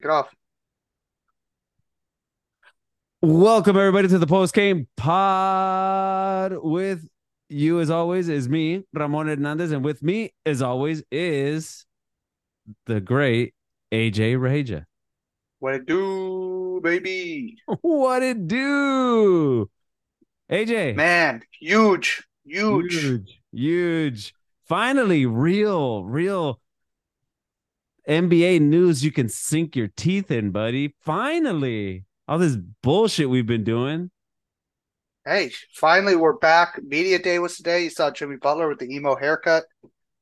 it off. Welcome everybody to the post game pod. With you, as always, is me, Ramon Hernandez, and with me, as always, is the great Ajay Raja. What it do, baby? What it do, Ajay? Man, huge, huge, huge, huge. Finally, real, real NBA news you can sink your teeth in, buddy. Finally all this bullshit we've been doing. Hey, finally we're back. Media day was today. You saw Jimmy Butler with the emo haircut.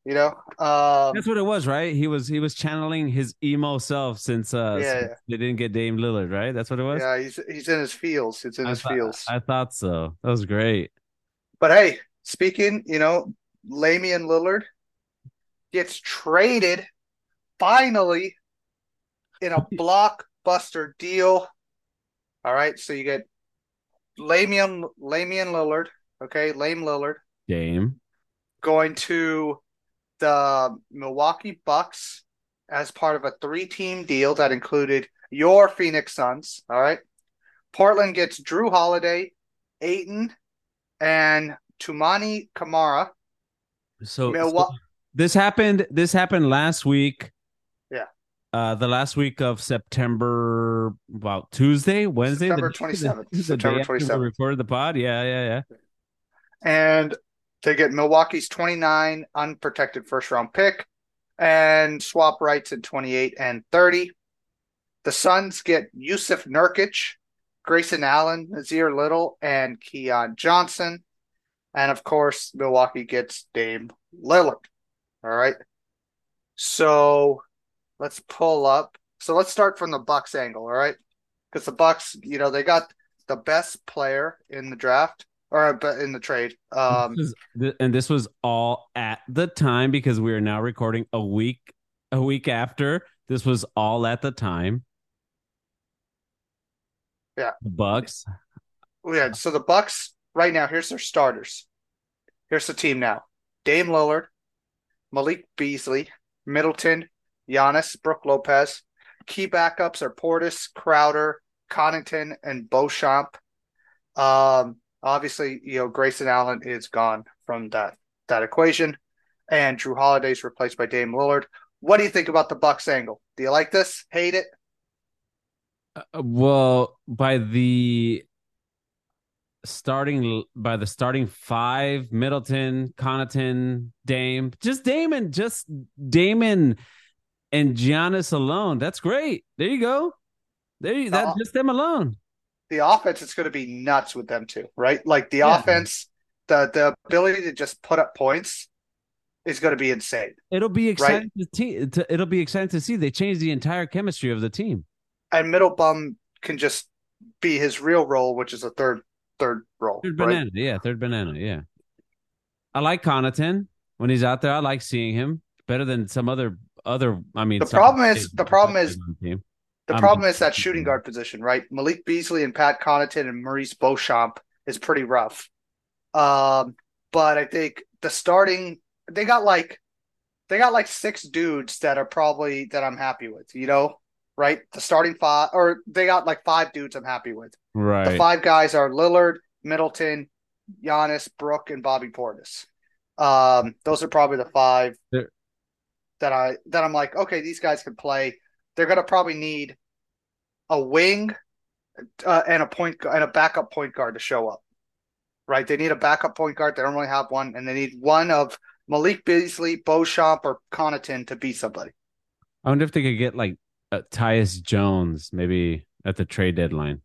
You know, um, that's what it was, right? He was he was channeling his emo self since uh yeah, since they didn't get Dame Lillard, right? That's what it was. Yeah, he's he's in his feels. It's in I his thought, feels. I thought so. That was great. But hey, speaking, you know, Damian Lillard gets traded finally in a blockbuster deal all right, so you get Lamian Lamian Lillard, okay, Lame Lillard, Dame, going to the Milwaukee Bucks as part of a three-team deal that included your Phoenix Suns. All right, Portland gets Jrue Holiday, Ayton, and Toumani Camara. So, Milwaukee. So this happened. This happened last week. Uh, the last week of September, about Tuesday, Wednesday, September twenty seventh, September twenty seventh. Recorded the pod, yeah, yeah, yeah. And they get Milwaukee's twenty nine unprotected first round pick, and swap rights in twenty eight and thirty. The Suns get Jusuf Nurkic, Grayson Allen, Nassir Little, and Keon Johnson, and of course Milwaukee gets Dame Lillard. All right, so let's pull up. So let's start from the Bucks angle, all right? Because the Bucks, you know, they got the best player in the draft or in the trade. Um, and this was all at the time because we are now recording a week a week after. This was all at the time. Yeah, the Bucks. Yeah, so the Bucks right now. Here's their starters. Here's the team now: Dame Lillard, Malik Beasley, Middleton, Giannis, Brook Lopez. Key backups are Portis, Crowder, Connaughton, and Beauchamp. Um, obviously, you know Grayson Allen is gone from that that equation, and Jrue Holiday is replaced by Dame Lillard. What do you think about the Bucks angle? Do you like this? Hate it? Uh, well, by the starting by the starting five, Middleton, Connaughton, Dame, just Damon, just Damon and Giannis alone. That's great. There you go. There you that just them alone. The offense it's going to be nuts with them too, right? Like the yeah. offense, the the ability to just put up points is going to be insane. It'll be exciting right? to, te- to it'll be exciting to see they change the entire chemistry of the team. And Middle Bum can just be his real role, which is a third third role. Third banana, yeah, third banana, yeah. I like Connaughton when he's out there. I like seeing him better than some other other. I mean, the problem is the problem is the um, problem is that shooting guard position, right? Malik Beasley and Pat Connaughton and Maurice Beauchamp is pretty rough. Um, but I think the starting they got like they got like six dudes that are probably that I'm happy with, you know, right? The starting five or they got like five dudes I'm happy with. Right. The five guys are Lillard, Middleton, Giannis, Brook, and Bobby Portis. Um, those are probably the 5 They're, that I that I'm like, okay, these guys can play. They're gonna probably need a wing uh, and a point and a backup point guard to show up. Right? They need a backup point guard. They don't really have one, and they need one of Malik Beasley, Beauchamp, or Connaughton to be somebody. I wonder if they could get like uh, Tyus Jones maybe at the trade deadline.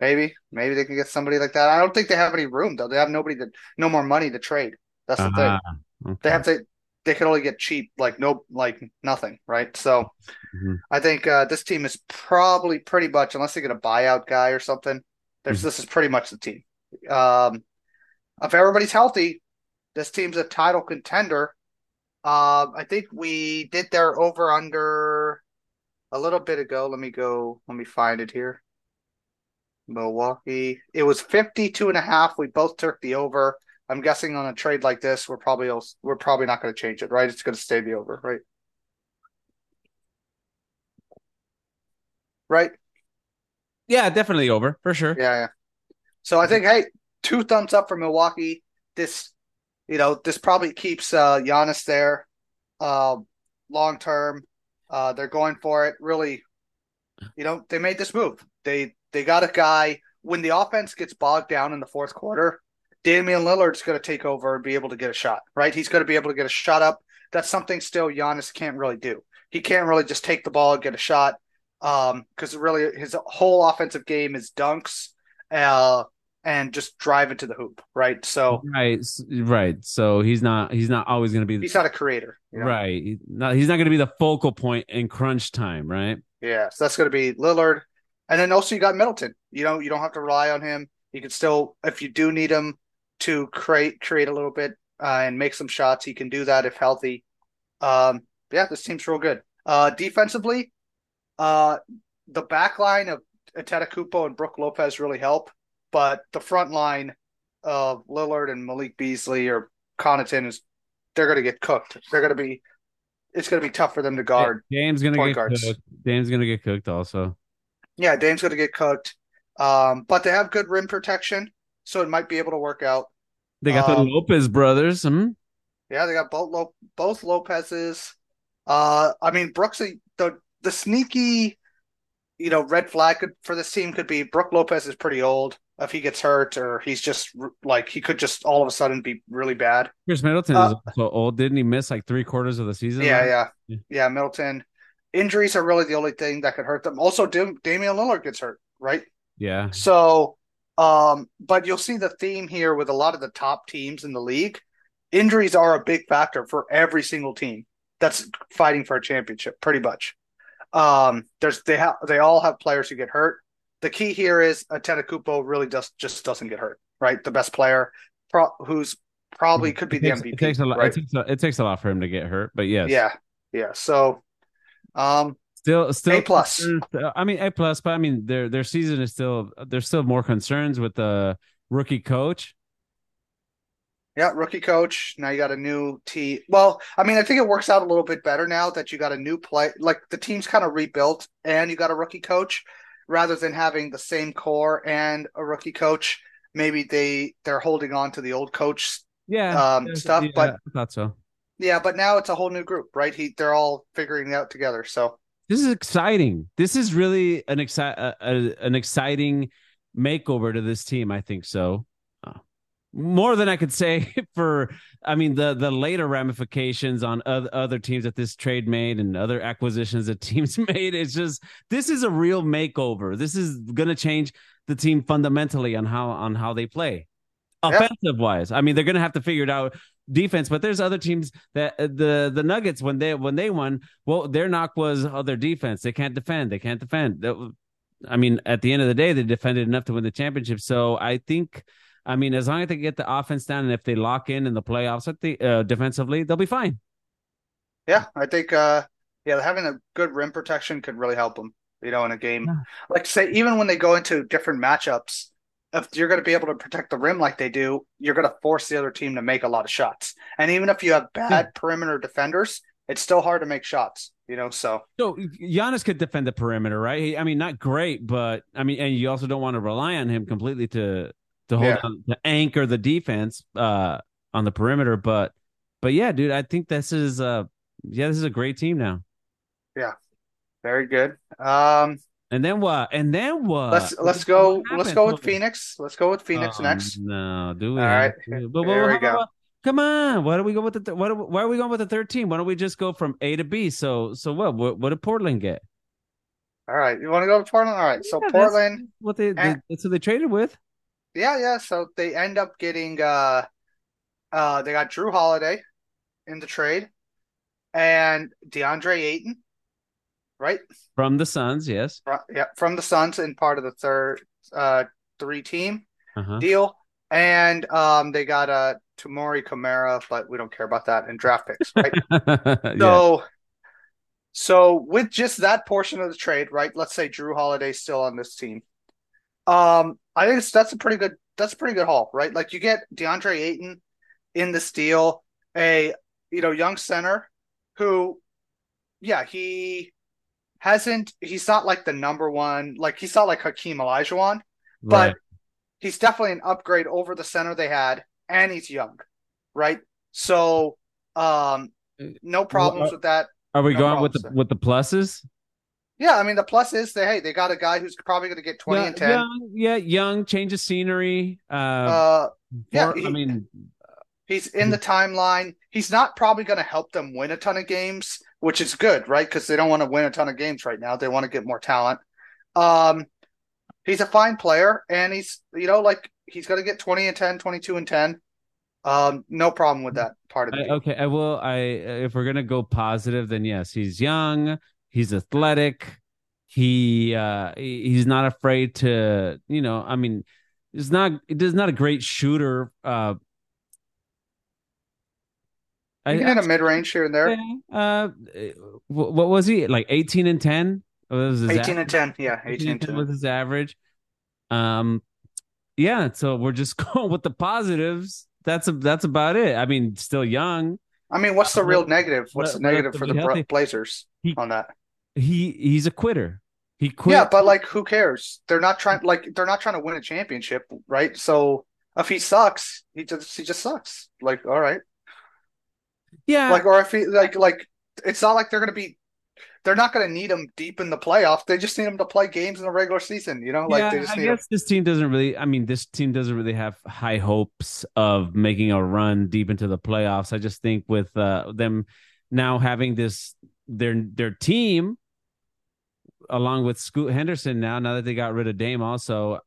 Maybe, maybe they can get somebody like that. I don't think they have any room though. They have nobody to, no more money to trade. That's the uh, thing. Ah, okay. They have to they could only get cheap, like no, like nothing, right? So mm-hmm. I think uh, this team is probably pretty much, unless they get a buyout guy or something. There's mm-hmm. this is pretty much the team. Um, if everybody's healthy, this team's a title contender. Uh, I think we did their over under a little bit ago. Let me go. Let me find it here. Milwaukee. It was 52 and a half. We both took the over. I'm guessing on a trade like this, we're probably also, we're probably not going to change it, right? It's going to stay the over, right? right? Yeah, definitely over for sure. Yeah, yeah. So I think, hey, two thumbs up for Milwaukee. This, you know, this probably keeps uh, Giannis there, uh, long term. Uh, they're going for it. Really, you know, they made this move. They they got a guy when the offense gets bogged down in the fourth quarter. Damian Lillard's going to take over and be able to get a shot. Right, he's going to be able to get a shot up. That's something still Giannis can't really do. He can't really just take the ball and get a shot because um, really his whole offensive game is dunks. Uh, and just drive it to the hoop, right? So right, right. So he's not he's not always going to be the, he's not a creator, you know? right? Not, he's not going to be the focal point in crunch time, right? Yeah, so that's going to be Lillard, and then also you got Middleton. You know, you don't have to rely on him. You can still, if you do need him to create create a little bit uh, and make some shots, he can do that if healthy. Um, yeah, this team's real good. Uh, defensively, uh, the back line of Antetokounmpo and Brook Lopez really help but the front line of Lillard and Malik Beasley or Connaughton is they're going to get cooked. They're going to be it's going to be tough for them to guard. Dame's going to get guards. cooked. Dame's going to get cooked also. Yeah, Dame's going to get cooked. Um, but they have good rim protection, so it might be able to work out. They got um, the Lopez brothers. Hmm? Yeah, they got both both Lopez's. Uh, I mean, Brooks the the sneaky, you know, red flag for this team could be Brook Lopez is pretty old if he gets hurt or he's just like he could just all of a sudden be really bad. Khris Middleton uh, is also old. Didn't he miss like three quarters of the season? Yeah, yeah, yeah, yeah. Middleton injuries are really the only thing that could hurt them. Also, Damian Lillard gets hurt, right? Yeah. So, um, but you'll see the theme here with a lot of the top teams in the league. Injuries are a big factor for every single team that's fighting for a championship, pretty much. Um, there's they have they all have players who get hurt the key here is Antetokounmpo really just just doesn't get hurt, right? The best player, pro, who's probably could be it takes, the MVP. It takes a lot. Right? It, takes a, it takes a lot for him to get hurt, but yes, yeah, yeah. So, um, still, still a plus. I mean, a plus, but I mean, their their season is still. There's still more concerns with the rookie coach. Yeah, rookie coach. Now you got a new team. Well, I mean, I think it works out a little bit better now that you got a new play. Like the team's kind of rebuilt, and you got a rookie coach rather than having the same core and a rookie coach, maybe they they're holding on to the old coach yeah, um, stuff. Yeah, but not so. Yeah, but now it's a whole new group, right? He they're all figuring it out together. So this is exciting. This is really an exci- uh, uh, an exciting makeover to this team. I think so more than I could say for I mean the the later ramifications on other, other teams that this trade made and other acquisitions that teams made it's just this is a real makeover this is going to change the team fundamentally on how on how they play offensive yeah. wise I mean they're going to have to figure it out defense but there's other teams that uh, the the Nuggets when they when they won well their knock was oh their defense they can't defend they can't defend I mean at the end of the day they defended enough to win the championship so I think I mean, as long as they get the offense down and if they lock in in the playoffs at the uh, defensively, they'll be fine. Yeah, I think uh yeah, having a good rim protection could really help them, you know, in a game. Yeah. Like say even when they go into different matchups, if you're going to be able to protect the rim like they do, you're going to force the other team to make a lot of shots. And even if you have bad yeah. perimeter defenders, it's still hard to make shots, you know. So, so Giannis could defend the perimeter, right? I mean, not great, but I mean, and you also don't want to rely on him completely to to hold yeah. on, to anchor the defense uh, on the perimeter. But but yeah, dude, I think this is uh yeah, this is a great team now. Yeah, very good. Um, and then what? And then what? Let's let's go. Let's go with Phoenix. Let's go with Phoenix oh, next. No, do we? All right. But, there we go. Come on. Why do we go with the th- what? Why are we going with the thirteen? Why don't we just go from A to B? So so what? What, what did Portland get? All right, you want to go to Portland? All right, so yeah, Portland. What they, they that's who they traded with. Yeah, yeah. So they end up getting uh uh they got Jrue Holiday in the trade and DeAndre Ayton, right? From the Suns, yes. From, yeah, from the Suns and part of the third uh three team uh-huh. deal. And um they got uh Toumani Camara, but we don't care about that and draft picks, right? yeah. So so with just that portion of the trade, right? Let's say Jrue Holiday's still on this team. Um, I think that's a pretty good that's a pretty good haul, right? Like you get DeAndre Ayton in this deal, a you know young center who, yeah, he hasn't he's not like the number one like he's not like Hakeem Olajuwon, but Right. he's definitely an upgrade over the center they had, and he's young, right? So, um, no problems uh, with that. Are we no going with the problems. with the pluses? Yeah, I mean the plus is they hey they got a guy who's probably going to get twenty yeah, and ten. Young, yeah, young, change of scenery. Uh, Uh, yeah, for- I mean, he's in the timeline. He's not probably going to help them win a ton of games, which is good, right? Because they don't want to win a ton of games right now. They want to get more talent. Um, he's a fine player, and he's you know like he's going to get twenty and 10, 22 and ten. Um, no problem with that part of it. Okay, I will. I if we're gonna go positive, then yes, he's young, he's athletic, he uh he's not afraid to, you know, I mean, he's not he's not a great shooter. Uh, I, can hit a mid range here and there. yeah, uh, what was he like? Eighteen and ten. Was his Eighteen average? and ten, yeah, eighteen and ten. was his average. Um, yeah. So we're just going with the positives. That's a, that's about it. I mean, still young. I mean, what's the real negative? What's the negative for the. Blazers He- on that? He he's a quitter. He quit. Yeah, but like, who cares? They're not trying. Like, they're not trying to win a championship, right? So if he sucks, he just he just sucks. Like, all right. Yeah. Like, or if he like like, it's not like they're gonna be. They're not gonna need him deep in the playoffs. They just need him to play games in the regular season. You know, like yeah, they just I need him. guess this team doesn't really. I mean, this team doesn't really have high hopes of making a run deep into the playoffs. I just think with uh, them now having this their their team along with Scoot Henderson now. Now that they got rid of Dame, also,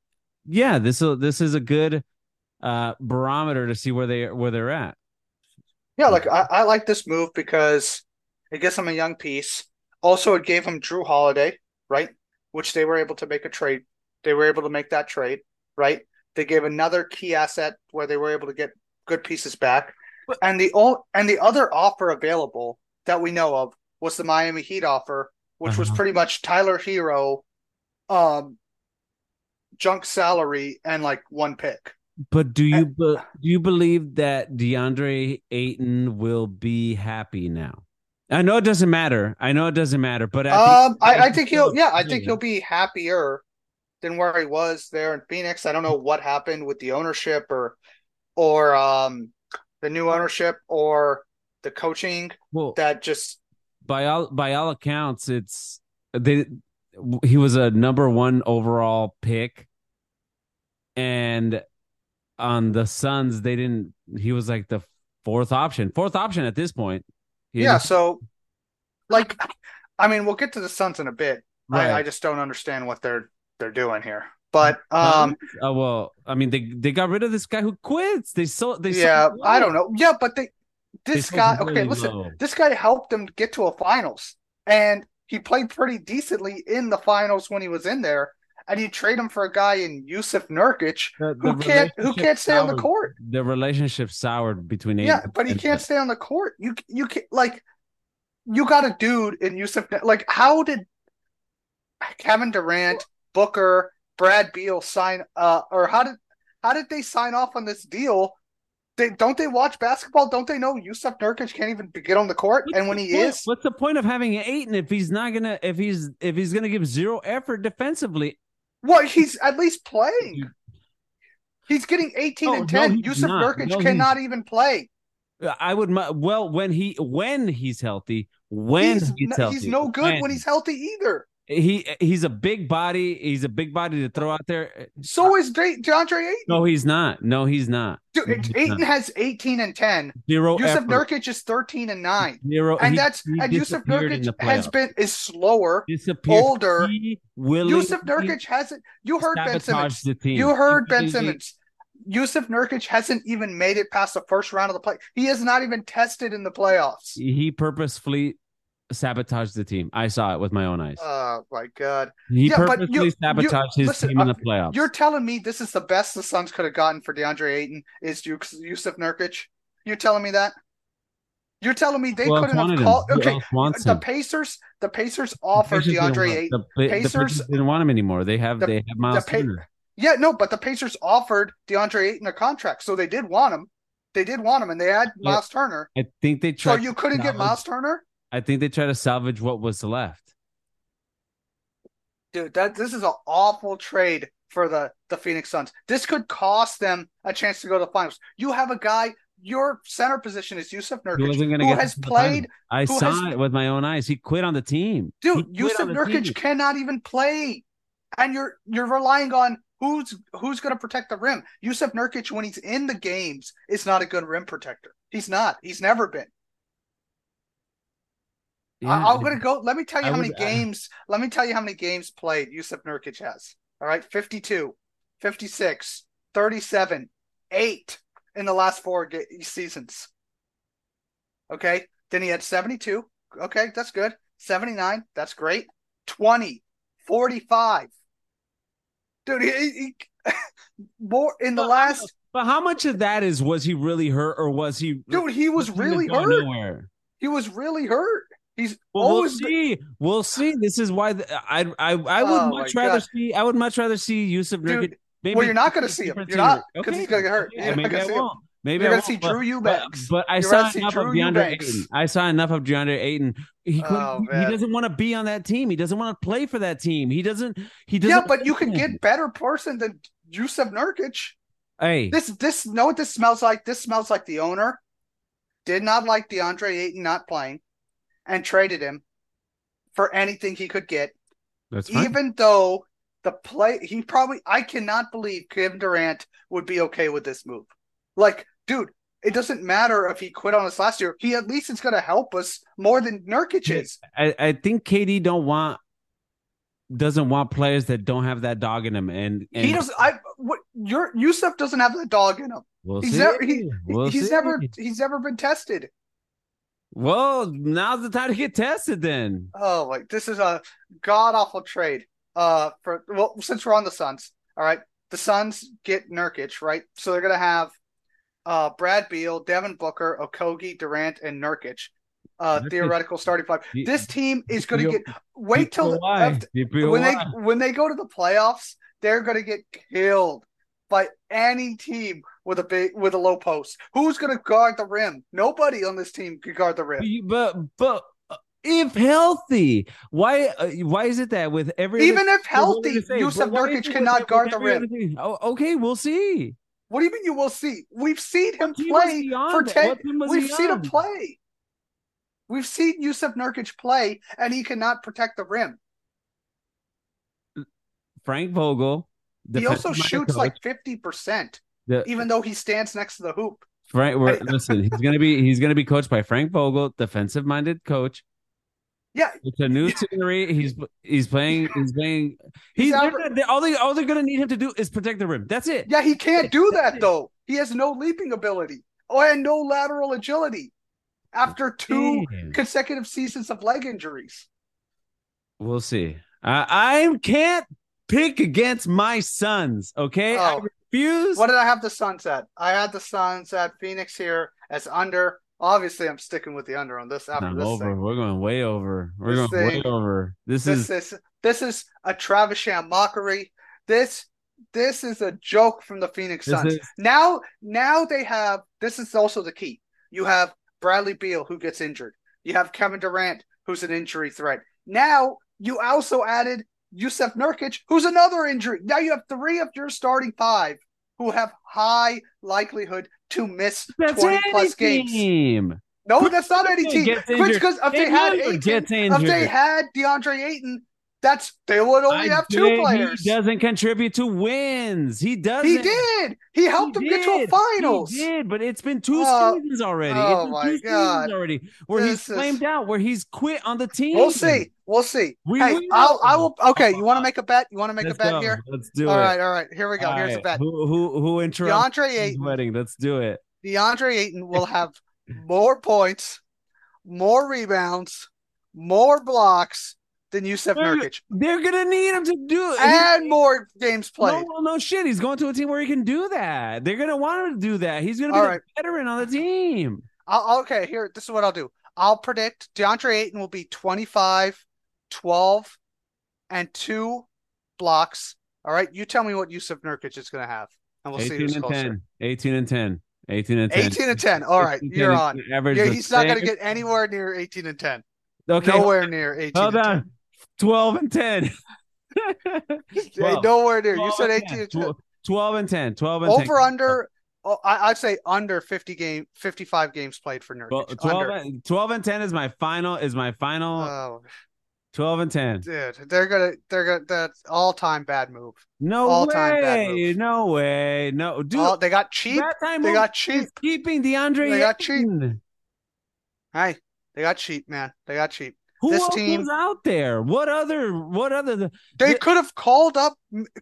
yeah, this is this is a good uh barometer to see where they where they're at. Yeah, like I, I like this move because it gets them a young piece. Also, it gave them Jrue Holiday, right? Which they were able to make a trade. They were able to make that trade, right? They gave another key asset where they were able to get good pieces back. And the and the other offer available that we know of was the Miami Heat offer, which was Uh-huh. pretty much Tyler Herro, um, junk salary and like one pick. But do Uh, you be, do you believe that DeAndre Ayton will be happy now? I know it doesn't matter. I know it doesn't matter, but the- Um, I, I it's think he'll, yeah, I think he'll be happier than where he was there in Phoenix. I don't know what happened with the ownership or, or um, the new ownership or the coaching Well, that just by all by all accounts, it's they. He was a number one overall pick, and on the Suns, they didn't. He was like the fourth option, fourth option at this point. Yeah. So, like, I mean, we'll get to the Suns in a bit. right. I, I just don't understand what they're they're doing here. But um, oh well, I mean they they got rid of this guy who quits. They sold. They yeah, sold I don't know. Yeah, but they They this sold guy. really Okay, listen. low. this guy helped them get to a finals and he played pretty decently in the finals when he was in there and you trade him for a guy in Jusuf Nurkic The- who can't who can't stay on the court? The relationship soured between yeah but he can't stay on the court. You you can like you got a dude in Jusuf like how did Kevin Durant Booker Brad Beal sign uh or how did how did they sign off on this deal? They don't they watch basketball? Don't they know Jusuf Nurkic can't even get on the court? What's and when he point- is what's the point of having Ayton if he's not gonna if he's if he's gonna give zero effort defensively? Well, he's at least playing. He's getting 18 No, and 10. he's Jusuf not. Nurkic No, cannot even play. I would well when he when he's healthy when he's, he's, no, healthy he's no good when he's healthy either. He he's a big body he's a big body to throw out there. So is De- DeAndre Ayton. No, he's not. No, he's not. Dude, he's Ayton not. has 18 and 10. zero Jusuf effort. Nurkic is 13 and 9. Zero, And he- that's he and Jusuf Nurkic has been is slower. older. Jusuf Nurkic hasn't you heard Ben Simmons. You heard He Ben Simmons. Jusuf Nurkic hasn't even made it past the first round of the play. He has not even tested in the playoffs. He purposefully sabotaged the team. I saw it with my own eyes. Oh my god. he yeah, but purposely you- sabotaged you- his listen, team in uh, the playoffs. You're telling me this is the best the Suns could have gotten for DeAndre Ayton is Yus- Jusuf Nurkic? You're telling me that? You're telling me they else couldn't have called? Who Okay, the? Pacers, the Pacers The offered Pacers DeAndre Ayton. The, the Pacers- Pacers didn't want him anymore. They have the- they have Miles Pa- Turner. Yeah, no, but the Pacers offered DeAndre Ayton a contract, so they did want him. They did want him, and they had Yeah. Miles Turner. I think they tried. So you couldn't get Miles Turner? I think they try to salvage what was left. Dude, that this is an awful trade for the the Phoenix Suns. This could cost them a chance to go to the finals. You have a guy. Your center position is Jusuf Nurkic, wasn't going to who get has played. I saw has- it with my own eyes. He quit on the team. Dude, Jusuf Nurkic team. cannot even play, and you're you're relying on who's who's going to protect the rim. Jusuf Nurkic, when he's in the games, is not a good rim protector. He's not. He's never been. Yeah, I, am going to go. Let me tell you I how many would- games. let me tell you how many games played Jusuf Nurkic has. All right, 52, 56, 37, eight in the last four ga- seasons. Okay, then he had 72. Okay, that's good. 79, that's great. 20, 45. Dude, he, he more in the But- last. But how much of that is was he really hurt or was he? Dude, he was he really hurt. Nowhere. He was really hurt. He's Well, we'll always. see. We'll see. This is why the, I I I would Oh, much rather God. see. I would much rather see Jusuf Nurkic. Maybe well, you're not going to see him. You're not because he's going to get hurt. Yeah, maybe I won't. Maybe You're I gonna see but- Drew but, Eubanks. but I You're saw enough of DeAndre Eubanks. Ayton. I saw enough of DeAndre Ayton. He Oh, he doesn't want to be on that team. He doesn't want to play for that team. He doesn't. He doesn't. Yeah, but you can get better person than Jusuf Nurkic. Hey, This this know what this smells like? This smells like the owner did not like DeAndre Ayton not playing and traded him for anything he could get, that's fine. even though the play he probably I cannot believe Kevin Durant would be okay with this move. Like, dude, it doesn't matter if he quit on us last year. He at least is gonna help us more than Nurkic is. I, I think KD don't want doesn't want players that don't have that dog in him, and, and He doesn't I what your Jusuf doesn't have that dog in him. We'll He's see. never he, We'll he's see. never he's never been tested. Well, now's the time to get tested. Then Oh, like this is a god awful trade. Uh, for well, since we're on the Suns, all right, the Suns get Nurkic, right? So they're gonna have uh Brad Beal, Devin Booker, Okogie, Durant, and Nurkic. Uh, Nurkic- theoretical starting five. This team is gonna get. Wait till the, why after- DPOY. when they when they go to the playoffs, they're gonna get killed by any team with a big with a low post. Who's gonna guard the rim? Nobody on this team can guard the rim. but but uh, if healthy, why uh, why is it that with every Even if other- healthy? Jusuf But why is Nurkic cannot guard the rim. Oh, okay, we'll see. What do you mean you will see? We've seen him What team was play for ten. What team was We've seen him play. We've seen Jusuf Nurkic play, and he cannot protect the rim. Frank Vogel. He also shoots coach. like fifty percent, The- even though he stands next to the hoop. Frank. We're, listen, he's gonna be he's gonna be coached by Frank Vogel, defensive minded coach. Yeah, It's a new scenery. He's he's playing. He's playing. He's, He's gonna- all they all they're gonna need him to do is protect the rim. That's it. yeah, he can't do that though. He has no leaping ability or and no lateral agility after two Damn. consecutive seasons of leg injuries. We'll see. I I can't pick against my Suns. Okay, I oh. What did I have the Suns at? I had the Suns at Phoenix here as under. Obviously, I'm sticking with the under on this after I'm this over. thing. We're going way over. We're This going way over. This, This is is this is a Travis Sham mockery. This this is a joke from the Phoenix Suns. is- Now now they have this is also the key. You have Bradley Beal who gets injured. You have Kevin Durant who's an injury threat. Now you also added Jusuf Nurkic who's another injury. Now you have three of your starting five who have high likelihood to miss that's 20 any plus games. team. No, that's not any team. Because if they had Ayton, if they had DeAndre Ayton, that's they would only I have two players. He doesn't contribute to wins. He doesn't. He did. He helped He them get to a did. finals. He did, but it's been two Oh, seasons already. oh It's been my God. already where he's This is- flamed out, where he's quit on the team. We'll see. We'll see. We hey, will. I'll, I will. Okay, you want to make a bet? You want to make Let's a bet go. here? Let's do All it. right, all right. Here we go. All Here's a bet. Who who who interrupts DeAndre Ayton. wedding? Let's do it. DeAndre Ayton will have more points, more rebounds, more blocks than Jusuf They're- Nurkic, They're gonna need him to do it. and more games played. No, no shit. He's going to a team where he can do that. They're gonna want him to do that. He's gonna be All the right. veteran on the team. I'll, okay, here, this is what I'll do. I'll predict DeAndre Ayton will be 25, 12, and two blocks. All right, you tell me what Jusuf Nurkic is going to have, and we'll see 18 who's and closer. 10. 18 and 10. 18 and 10. 18 and 10. All right, 18 you're on. Average Yeah, he's not going to get anywhere near 18 and 10. okay. Nowhere near 18 Hold and 10. On. 12 and 10. Hey, nowhere near. You 12 said and 18 10, 12 12 and 10. 12 and 10. over under. Oh, I, I'd say under 50 game, 55 games played for Nurkic. Well, 12, Under. and, 12 and 10 is my final is my final Oh, 12 and 10. dude, they're gonna, they're gonna. That's all time bad move. No all-time bad way. move. No way. No. Dude, Oh, they got cheap. that time They got is cheap. keeping DeAndre They got cheap. Ayton. Hey, they got cheap, man. They got cheap. Who This else team- was out there? What other what other They The- could have called up,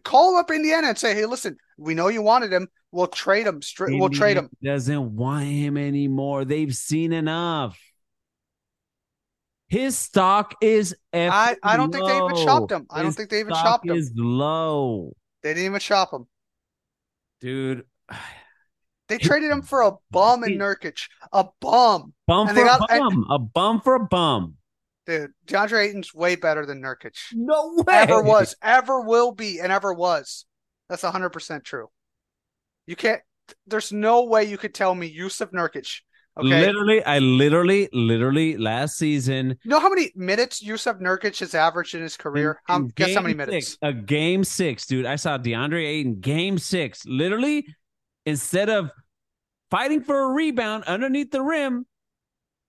call up Indiana and say, "Hey, listen, we know you wanted him. We'll trade him. Straight. We'll trade him." Doesn't want him anymore. They've seen enough. His stock is I, I don't think they even chopped him. I don't think they even stock shopped him. is low, They didn't even chop him. dude. They traded him for a bum in He- Nurkic, a bum, Bum And for they a got- and- bum, a bum for a bum. Dude. DeAndre Ayton's way better than Nurkic. No way. Ever was, ever will be, and ever was. That's hundred percent true. You can't. There's no way you could tell me Jusuf Nurkic. Okay, Literally, I literally, literally last season. you know how many minutes Jusuf Nurkic has averaged in his career? How, in guess how many minutes? six, a game six, dude. I saw DeAndre Ayton game six. Literally, instead of fighting for a rebound underneath the rim,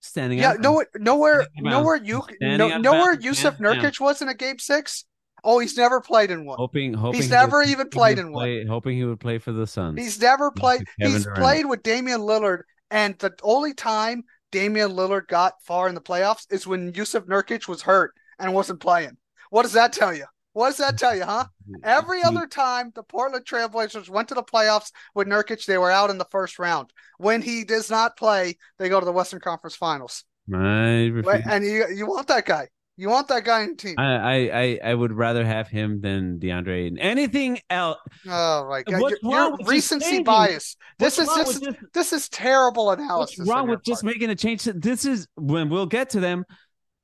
standing Yeah, out. no, nowhere, Standing out of nowhere you, no, nowhere Jusuf. Nurkic was in a game six. Oh, he's never played in one. hoping, hoping He's he never even played in one. Hoping he would play for the Suns. He's never played. He's Durant. played with Damian Lillard, and the only time Damian Lillard got far in the playoffs is when Jusuf Nurkic was hurt and wasn't playing. What does that tell you? What does that tell you, huh? Every other time the Portland Trailblazers went to the playoffs with Nurkic, they were out in the first round. When he does not play, they go to the Western Conference Finals. I. And you you want that guy. You want that guy in the team. I, I, I, would rather have him than DeAndre Ayton. Anything else? Oh my god. What's You're, wrong you're recency bice. This is wrong this is just- this is terrible analysis. What's wrong with just making a change? This is when we'll get to them.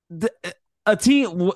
The, a team,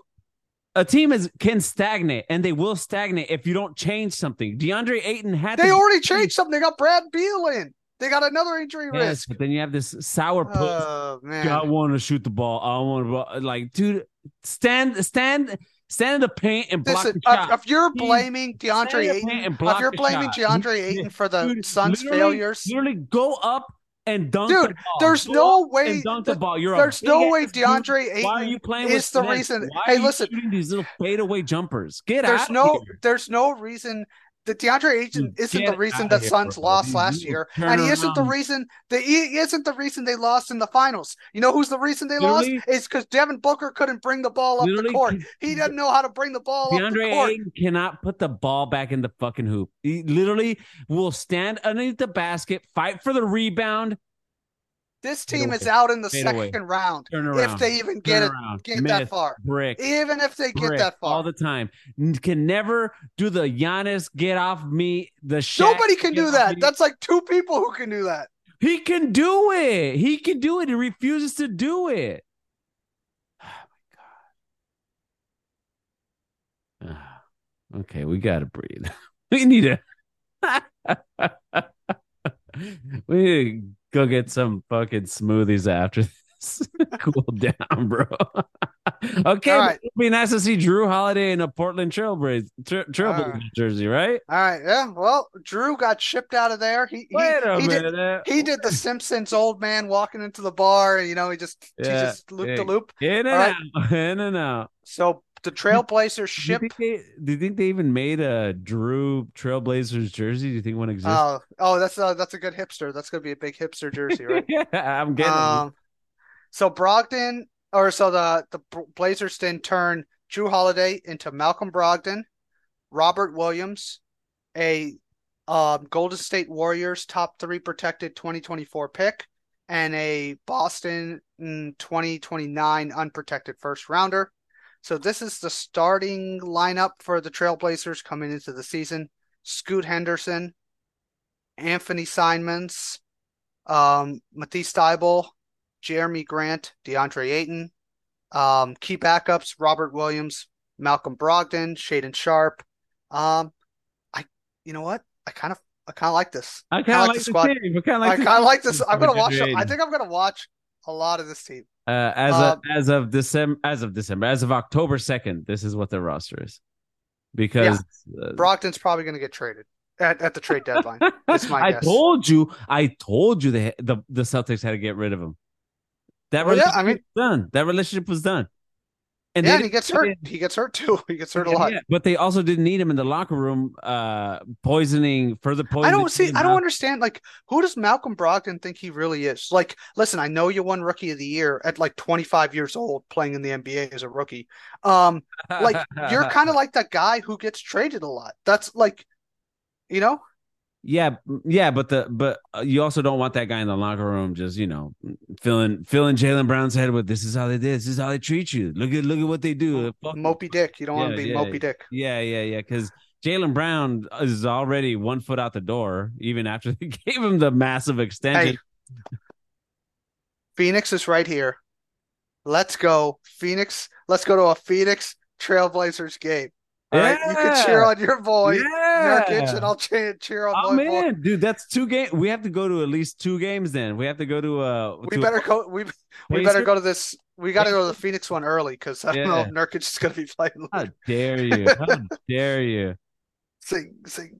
a team is can stagnate, and they will stagnate if you don't change something. DeAndre Ayton had They to already changed something. They got Brad Beal in. They got another injury risk. yes, risk. but then you have this sour puss. Oh man. I want to shoot the ball. I want to like, dude, stand, stand, stand in the paint and block Listen, the if, shot. if you're blaming DeAndre Stand in the Ayton, if you're blaming shot. DeAndre Ayton for the Dude, Suns' literally- failures, Literally, go up and dunk. Dude, the ball. there's Go no way dunk the ball. You're there's no way dude. DeAndre Why are you playing is the reason. Why Hey, listen, these little fadeaway jumpers? Get there's out no here. there's no reason that DeAndre Ayton isn't the reason that here, Suns lost last year, and he isn't the reason that he isn't the reason they lost in the finals. You know who's the reason they lost? Literally- Is because Devin Booker couldn't bring the ball up the court. He doesn't know how to bring the ball up the DeAndre court. Ayton cannot put the ball back in the fucking hoop. He literally will stand underneath the basket, fight for the rebound, This team is out in the Fade second away. round if they even get it get miss, that far. brick. Even if they get that far. all the time. Can never do the Giannis get off me. The Shaq Nobody can do that. That's like two people who can do that. He can do it. He can do it. He refuses to do it. Oh my god. Okay, we gotta breathe. We need to. we need to go get some fucking smoothies after this. cool down, bro. okay, right. it'd be nice to see Jrue Holiday in a Portland Trailblazer, tra- Trailblazer right. jersey, right? All right, yeah. Well, Jrue got shipped out of there. He he, Wait a he did minute. he did the Simpsons old man walking into the bar, you know he just he just looped yeah. the loop. In and right. out, in and out. So the Trailblazers Do you, they, do you think they even made a Jrue Trailblazers jersey? Do you think one exists? Oh, oh, that's a that's a good hipster. That's gonna be a big hipster jersey, right? yeah, I'm getting. Um, so Brogdon, or so the the Blazers then turn Jrue Holiday into Malcolm Brogdon, Robert Williams, a um, Golden State Warriors top three protected 2024 pick, and a Boston mm, 2029 unprotected first rounder. So this is the starting lineup for the Trailblazers coming into the season: Scoot Henderson, Anthony Simons, um, Matisse Thybulle, Jerami Grant, DeAndre Ayton. Um, key backups: Robert Williams, Malcolm Brogdon, Shaedon Sharpe. Um, I, you know what? I kind of, I kind of like this. I kind of like like the squad. team. I kind of like. I kind of like this. I'm gonna watch. I think I'm gonna watch a lot of this team. Uh, as Um, of as of December, as of December, as of October second, this is what their roster is. because uh, Brogdon's probably going to get traded at, at the trade deadline. That's my guess. I guess. told you, I told you the the the Celtics had to get rid of him. That Well, yeah, I mean- was done. That relationship was done. And yeah, and he gets hurt. He gets hurt too. He gets hurt a lot. Yeah, but they also didn't need him in the locker room, uh, poisoning further poison. I don't see. I don't understand. Like, who does Malcolm Brogdon think he really is? Like, listen, I know you won Rookie of the Year at like 25 years old, playing in the NBA as a rookie. Um, like you're kind of like that guy who gets traded a lot. That's like, you know, yeah, yeah, but the but uh, you also don't want that guy in the locker room just you know filling filling Jaylen Brown's head with this is how they did, this is how they treat you. Look at look at what they do. Fuck Mopey Dick. You don't want to be yeah. Mopey Dick. Yeah, yeah, yeah. Because Jaylen Brown is already one foot out the door, even after they gave him the massive extension. Hey, Phoenix is right here. Let's go, Phoenix. Let's go to a Phoenix Trailblazers game. All right, you can cheer on your boy yeah. Nurkic, and I'll cheer, cheer on Oh man, dude, that's two games. We have to go to at least two games. Then we have to go to uh. We to a- better go. We we better go to this. We got to go to the Phoenix one early because I don't know if Nurkic is going to be playing. How dare you? How dare you? Sing, sing.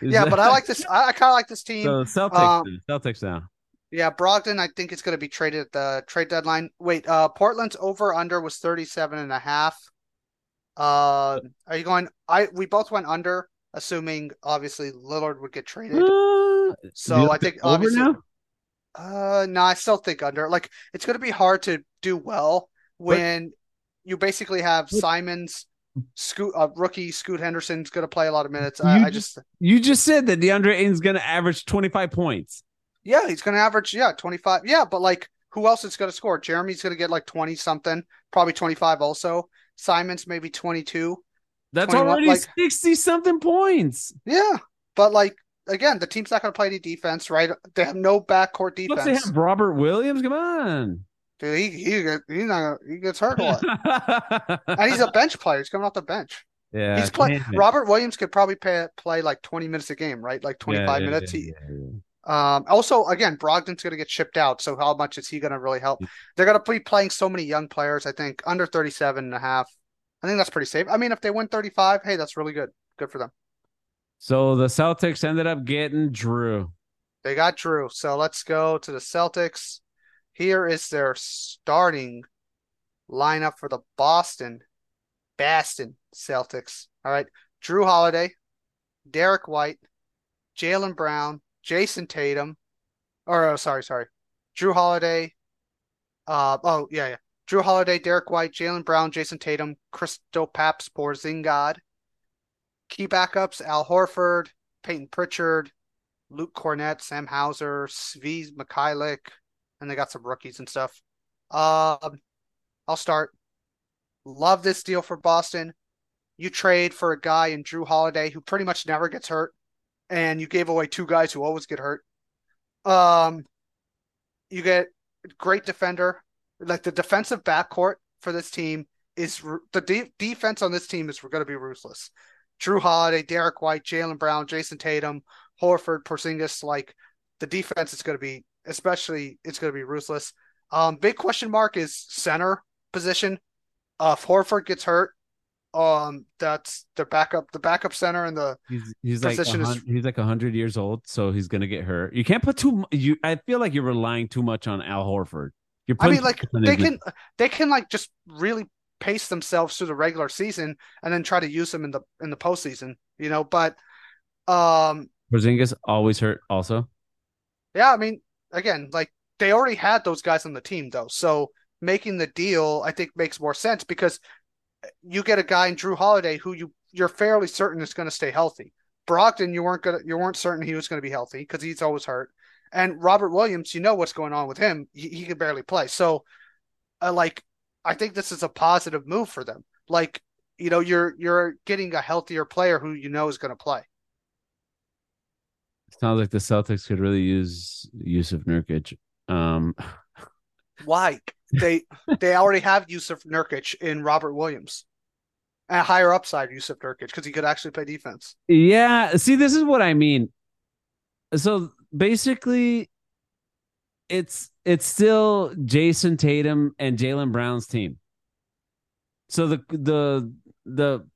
Is Yeah, that- but I like this. I, I kind of like this team. So Celtics, Um, now. Celtics now. Yeah, Brogdon, I think it's going to be traded at the trade deadline. Wait, uh, Portland's over under was 37 and a half. Uh, are you going? I we both went under, assuming obviously Lillard would get traded. Uh, So I think the over obviously, now. uh, no, I still think under. Like it's going to be hard to do well when you basically have But- Simons, Scoot, uh, rookie Scoot Henderson's going to play a lot of minutes. I, You I just, You just said that DeAndre Ayton's going to average twenty five points. yeah, he's going to average, yeah, 25. Yeah, but like, who else is going to score? Jerami's going to get like 20 something, probably 25 also. Simons maybe 22. That's already like- sixty something points. Yeah, but like, again, the team's not going to play any defense, right? They have no backcourt Plus, they defense. have Robert Williams. Come on. Dude, he he he's not he gets hurt a lot, and he's a bench player. He's coming off the bench. yeah, he's playing. Robert Williams could probably pay, play like twenty minutes a game, right? Like twenty five Yeah, yeah, minutes. yeah, He, yeah, yeah. um, also, again, Brogdon's going to get shipped out. So how much is he going to really help? They're going to be playing so many young players. I think under 37 and a half. I think that's pretty safe. I mean, if they win 35, hey, that's really good. Good for them. So the Celtics ended up getting Jrue. They got Jrue. So let's go to the Celtics. Here is their starting lineup for the Boston Boston Celtics. All right. Jrue Holiday, Derek White, Jaylen Brown, Jayson Tatum. Or oh, sorry, sorry. Jrue Holiday. Uh oh, yeah, yeah. Jrue Holiday, Derek White, Jaylen Brown, Jayson Tatum, Kristaps, Porzingod. Key backups: Al Horford, Peyton Pritchard, Luke Kornet, Sam Hauser, Svi Mykhailiuk, and they got some rookies and stuff. Um, I'll start. Love this deal for Boston. You trade for a guy in Jrue Holiday who pretty much never gets hurt, and you gave away two guys who always get hurt. Um, you get great defender. Like the defensive backcourt for this team is the de- defense on this team is going to be ruthless. Jrue Holiday, Derek White, Jaylen Brown, Jayson Tatum, Horford, Porzingis. Like the defense is going to be, especially, it's going to be ruthless. Um, big question mark is center position. Uh, if Horford gets hurt, um, that's the backup, the backup center, and the He's he's like Position is- he's like hundred years old, so he's gonna get hurt. You can't put too. You I feel like you're relying too much on Al Horford. I mean, like they can they can like just really pace themselves through the regular season and then try to use them in the in the postseason, you know. But um, Porzingis always hurt. Also, yeah, I mean, again, like they already had those guys on the team though, so making the deal I think makes more sense because you get a guy in Jrue Holiday who you you're fairly certain is going to stay healthy. Brogdon, you weren't gonna you weren't certain he was going to be healthy because he's always hurt. And Robert Williams, you know what's going on with him. He, he could barely play. So, uh, like, I think this is a positive move for them. Like, you know, you're you're getting a healthier player who you know is going to play. sounds like the Celtics could really use Jusuf Nurkic. Um, Why? They they already have Jusuf Nurkic in Robert Williams, a higher upside Jusuf Nurkic because he could actually play defense. yeah. See, this is what I mean. So basically, it's it's still Jayson Tatum and Jaylen Brown's team. So the the the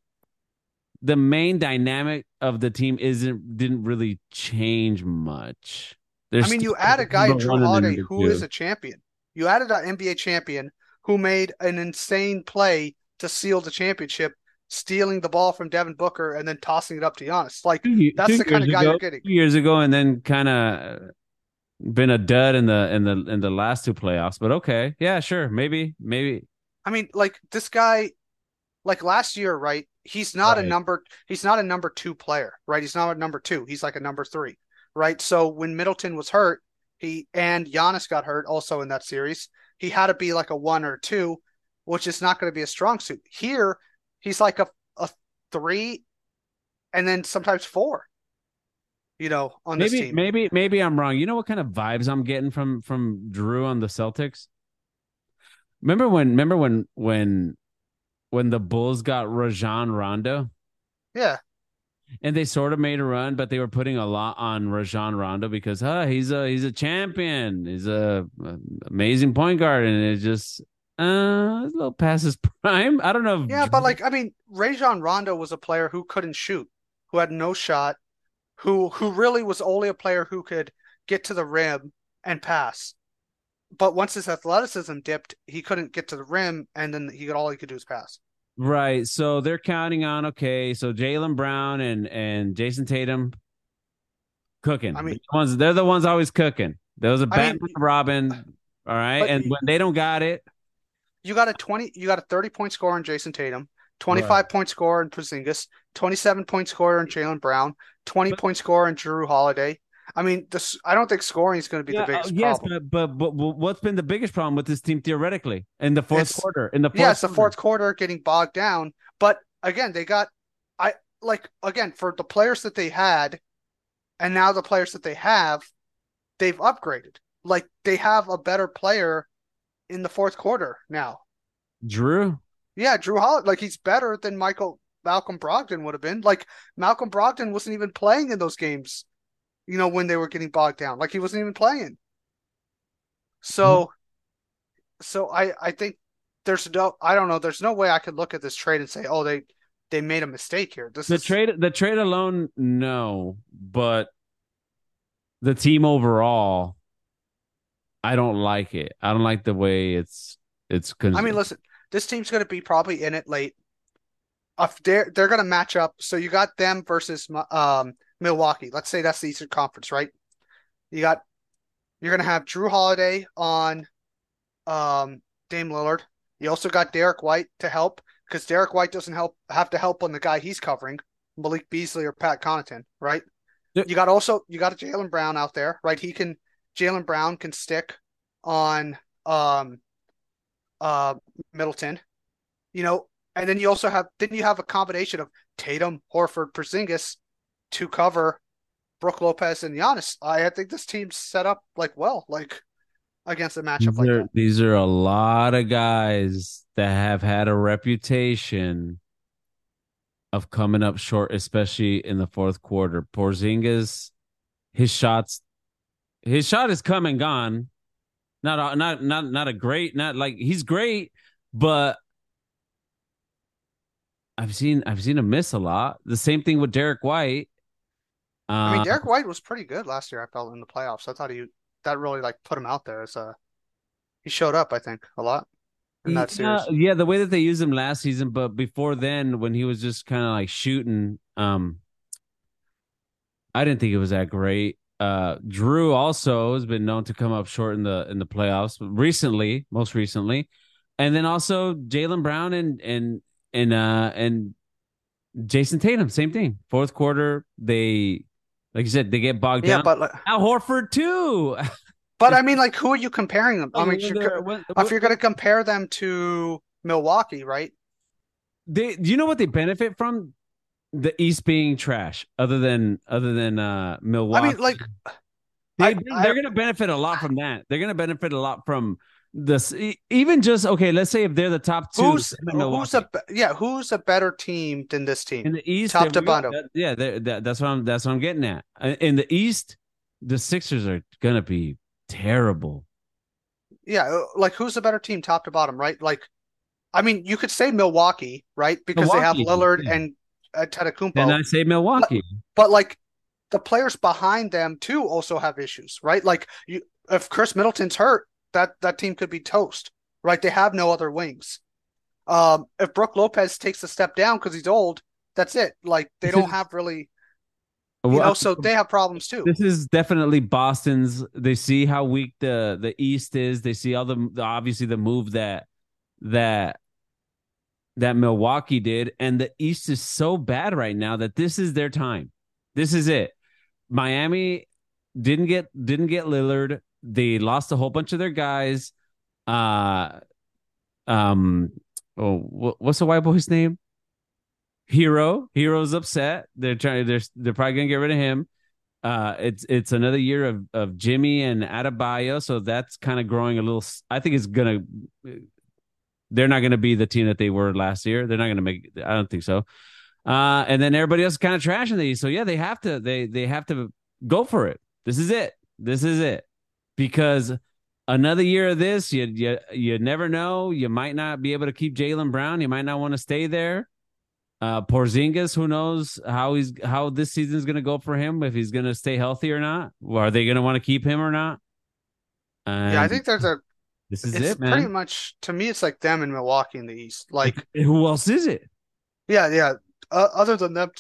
the main dynamic of the team isn't didn't really change much. There's I mean, you add a guy, Jrue Holiday, who is a champion. You added an NBA champion who made an insane play to seal the championship, stealing the ball from Devin Booker and then tossing it up to Giannis. Like that's the kind of guy ago, you're getting. Two years ago, and then kind of been a dud in the in the in the last two playoffs. But okay, yeah, sure, maybe, maybe. I mean, like this guy, like last year, right? He's not right. a number. He's not a number two player, right? He's not a number two. He's like a number three, right? So when Middleton was hurt, he and Giannis got hurt also in that series. He had to be like a one or two, which is not going to be a strong suit. Here, he's like a a three, and then sometimes four you know, on maybe, this team. Maybe maybe I'm wrong. You know what kind of vibes I'm getting from from Jrue on the Celtics? Remember when remember when when when the Bulls got Rajon Rondo? Yeah. And they sort of made a run, but they were putting a lot on Rajon Rondo because huh, he's a he's a champion. He's a, a amazing point guard, and it just uh a little past his prime. I don't know. yeah, but like I mean, Rajon Rondo was a player who couldn't shoot, who had no shot, who who really was only a player who could get to the rim and pass. But once his athleticism dipped, he couldn't get to the rim, and then he could all he could do is pass. Right. So they're counting on okay. So Jaylen Brown and and Jayson Tatum cooking. I mean, the ones they're the ones always cooking. Those are Batman I mean, Robin. All right, and when they don't got it, you got a twenty. You got a thirty point score on Jayson Tatum. 25 right. point score in Porzingis, 27 point score in Jaylen Brown, 20 but, point score in Jrue Holiday. I mean, this I don't think scoring is going to be yeah, the biggest uh, yes, problem. But, but, but what's been the biggest problem with this team theoretically in the fourth it's, quarter? In the fourth yeah, it's the fourth quarter getting bogged down. But again, they got I like again for the players that they had, and now the players that they have, they've upgraded. Like they have a better player in the fourth quarter now. Jrue? Yeah, Jrue Holiday, like he's better than Michael Malcolm Brogdon would have been. Like Malcolm Brogdon wasn't even playing in those games, you know, when they were getting bogged down. Like he wasn't even playing. So, mm-hmm. so I I think there's no I don't know. There's no way I could look at this trade and say, oh, they they made a mistake here. This the is... trade the trade alone, no, but the team overall, I don't like it. I don't like the way it's it's. Con- I mean, listen, this team's going to be probably in it late. If they're they're going to match up. So you got them versus um, Milwaukee. Let's say that's the Eastern Conference, right? You got you're going to have Jrue Holiday on um, Dame Lillard. You also got Derrick White to help because Derrick White doesn't help have to help on the guy he's covering, Malik Beasley or Pat Connaughton, right? You got also you got a Jaylen Brown out there, right? He can Jaylen Brown can stick on um uh, Middleton, you know, and then you also have didn't you have a combination of Tatum, Horford, Porzingis to cover Brook Lopez and Giannis? I, I think this team's set up like well, like against a matchup these like are, that. These are a lot of guys that have had a reputation of coming up short, especially in the fourth quarter. Porzingis, his shots, his shot is come and gone. Not a, not not not a great, not like he's great, but I've seen I've seen him miss a lot. The same thing with Derrick White. Uh, I mean, Derrick White was pretty good last year. I felt in the playoffs. I thought he that really like put him out there as a he showed up. I think a lot in that yeah, series. Yeah, the way that they used him last season, but before then, when he was just kind of like shooting, um, I didn't think it was that great. Uh, Jrue also has been known to come up short in the in the playoffs recently, most recently, and then also Jaylen Brown and and and uh and Jayson Tatum, same thing. Fourth quarter, they like you said, they get bogged yeah, down. but like, Al Horford too. but I mean, like, who are you comparing them? I mean, you're, if you're going to compare them to Milwaukee, right? They, do you know what they benefit from? The East being trash, other than other than uh Milwaukee. I mean, like they, they're going to benefit a lot from that. They're going to benefit a lot from this. Even just okay, let's say if they're the top two, who's, who's a yeah, who's a better team than this team in the East, top to bottom? That, yeah, that, that's what I'm. That's what I'm getting at. Uh, in the East, the Sixers are going to be terrible. Yeah, uh, like who's a better team, top to bottom, right? Like, I mean, you could say Milwaukee, right? Because Milwaukee, they have Lillard yeah. and And I say Milwaukee. But like the players behind them too also have issues, right? Like you, if Khris Middleton's hurt, that that team could be toast, right? They have no other wings. Um, if Brook Lopez takes a step down because he's old, that's it. Like they don't have really, you know, so they have problems too. This is definitely Boston's. They see how weak the the East is. They see all the, the obviously the move that that that Milwaukee did, and the East is so bad right now that this is their time. This is it. Miami didn't get didn't get Lillard. They lost a whole bunch of their guys. Uh, um, oh, what's the white boy's name? Herro. Herro's upset. They're trying. They're they're probably gonna get rid of him. Uh, it's it's another year of of Jimmy and Adebayo, so that's kind of growing a little. I think it's gonna. They're not gonna be the team that they were last year. They're not gonna make. I don't think so. Uh, and then everybody else is kind of trashing these. So yeah, they have to they they have to go for it. This is it. This is it. Because another year of this, you you you never know. You might not be able to keep Jaylen Brown. You might not want to stay there. Uh, Porzingis, who knows how he's how this season is going to go for him if he's going to stay healthy or not. are they going to want to keep him or not? Yeah, I think there's a. This is it, man. Pretty much to me, it's like them in Milwaukee in the East. Like who else is it? Yeah, yeah uh, other than them,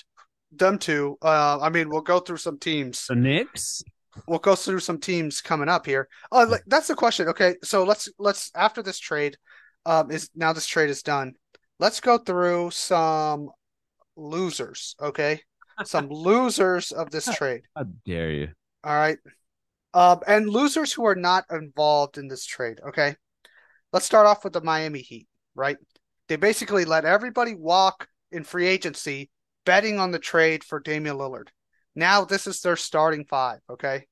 them two, uh, I mean, we'll go through some teams. The Knicks. We'll go through some teams coming up here. Oh, uh, that's the question. Okay, so let's let's after this trade, um, is now this trade is done. Let's go through some losers. Okay, some losers of this trade. How dare you? All right, um, and losers who are not involved in this trade. Okay, let's start off with the Miami Heat. Right, they basically let everybody walk in free agency betting on the trade for Damian Lillard. Now this is their starting five, okay?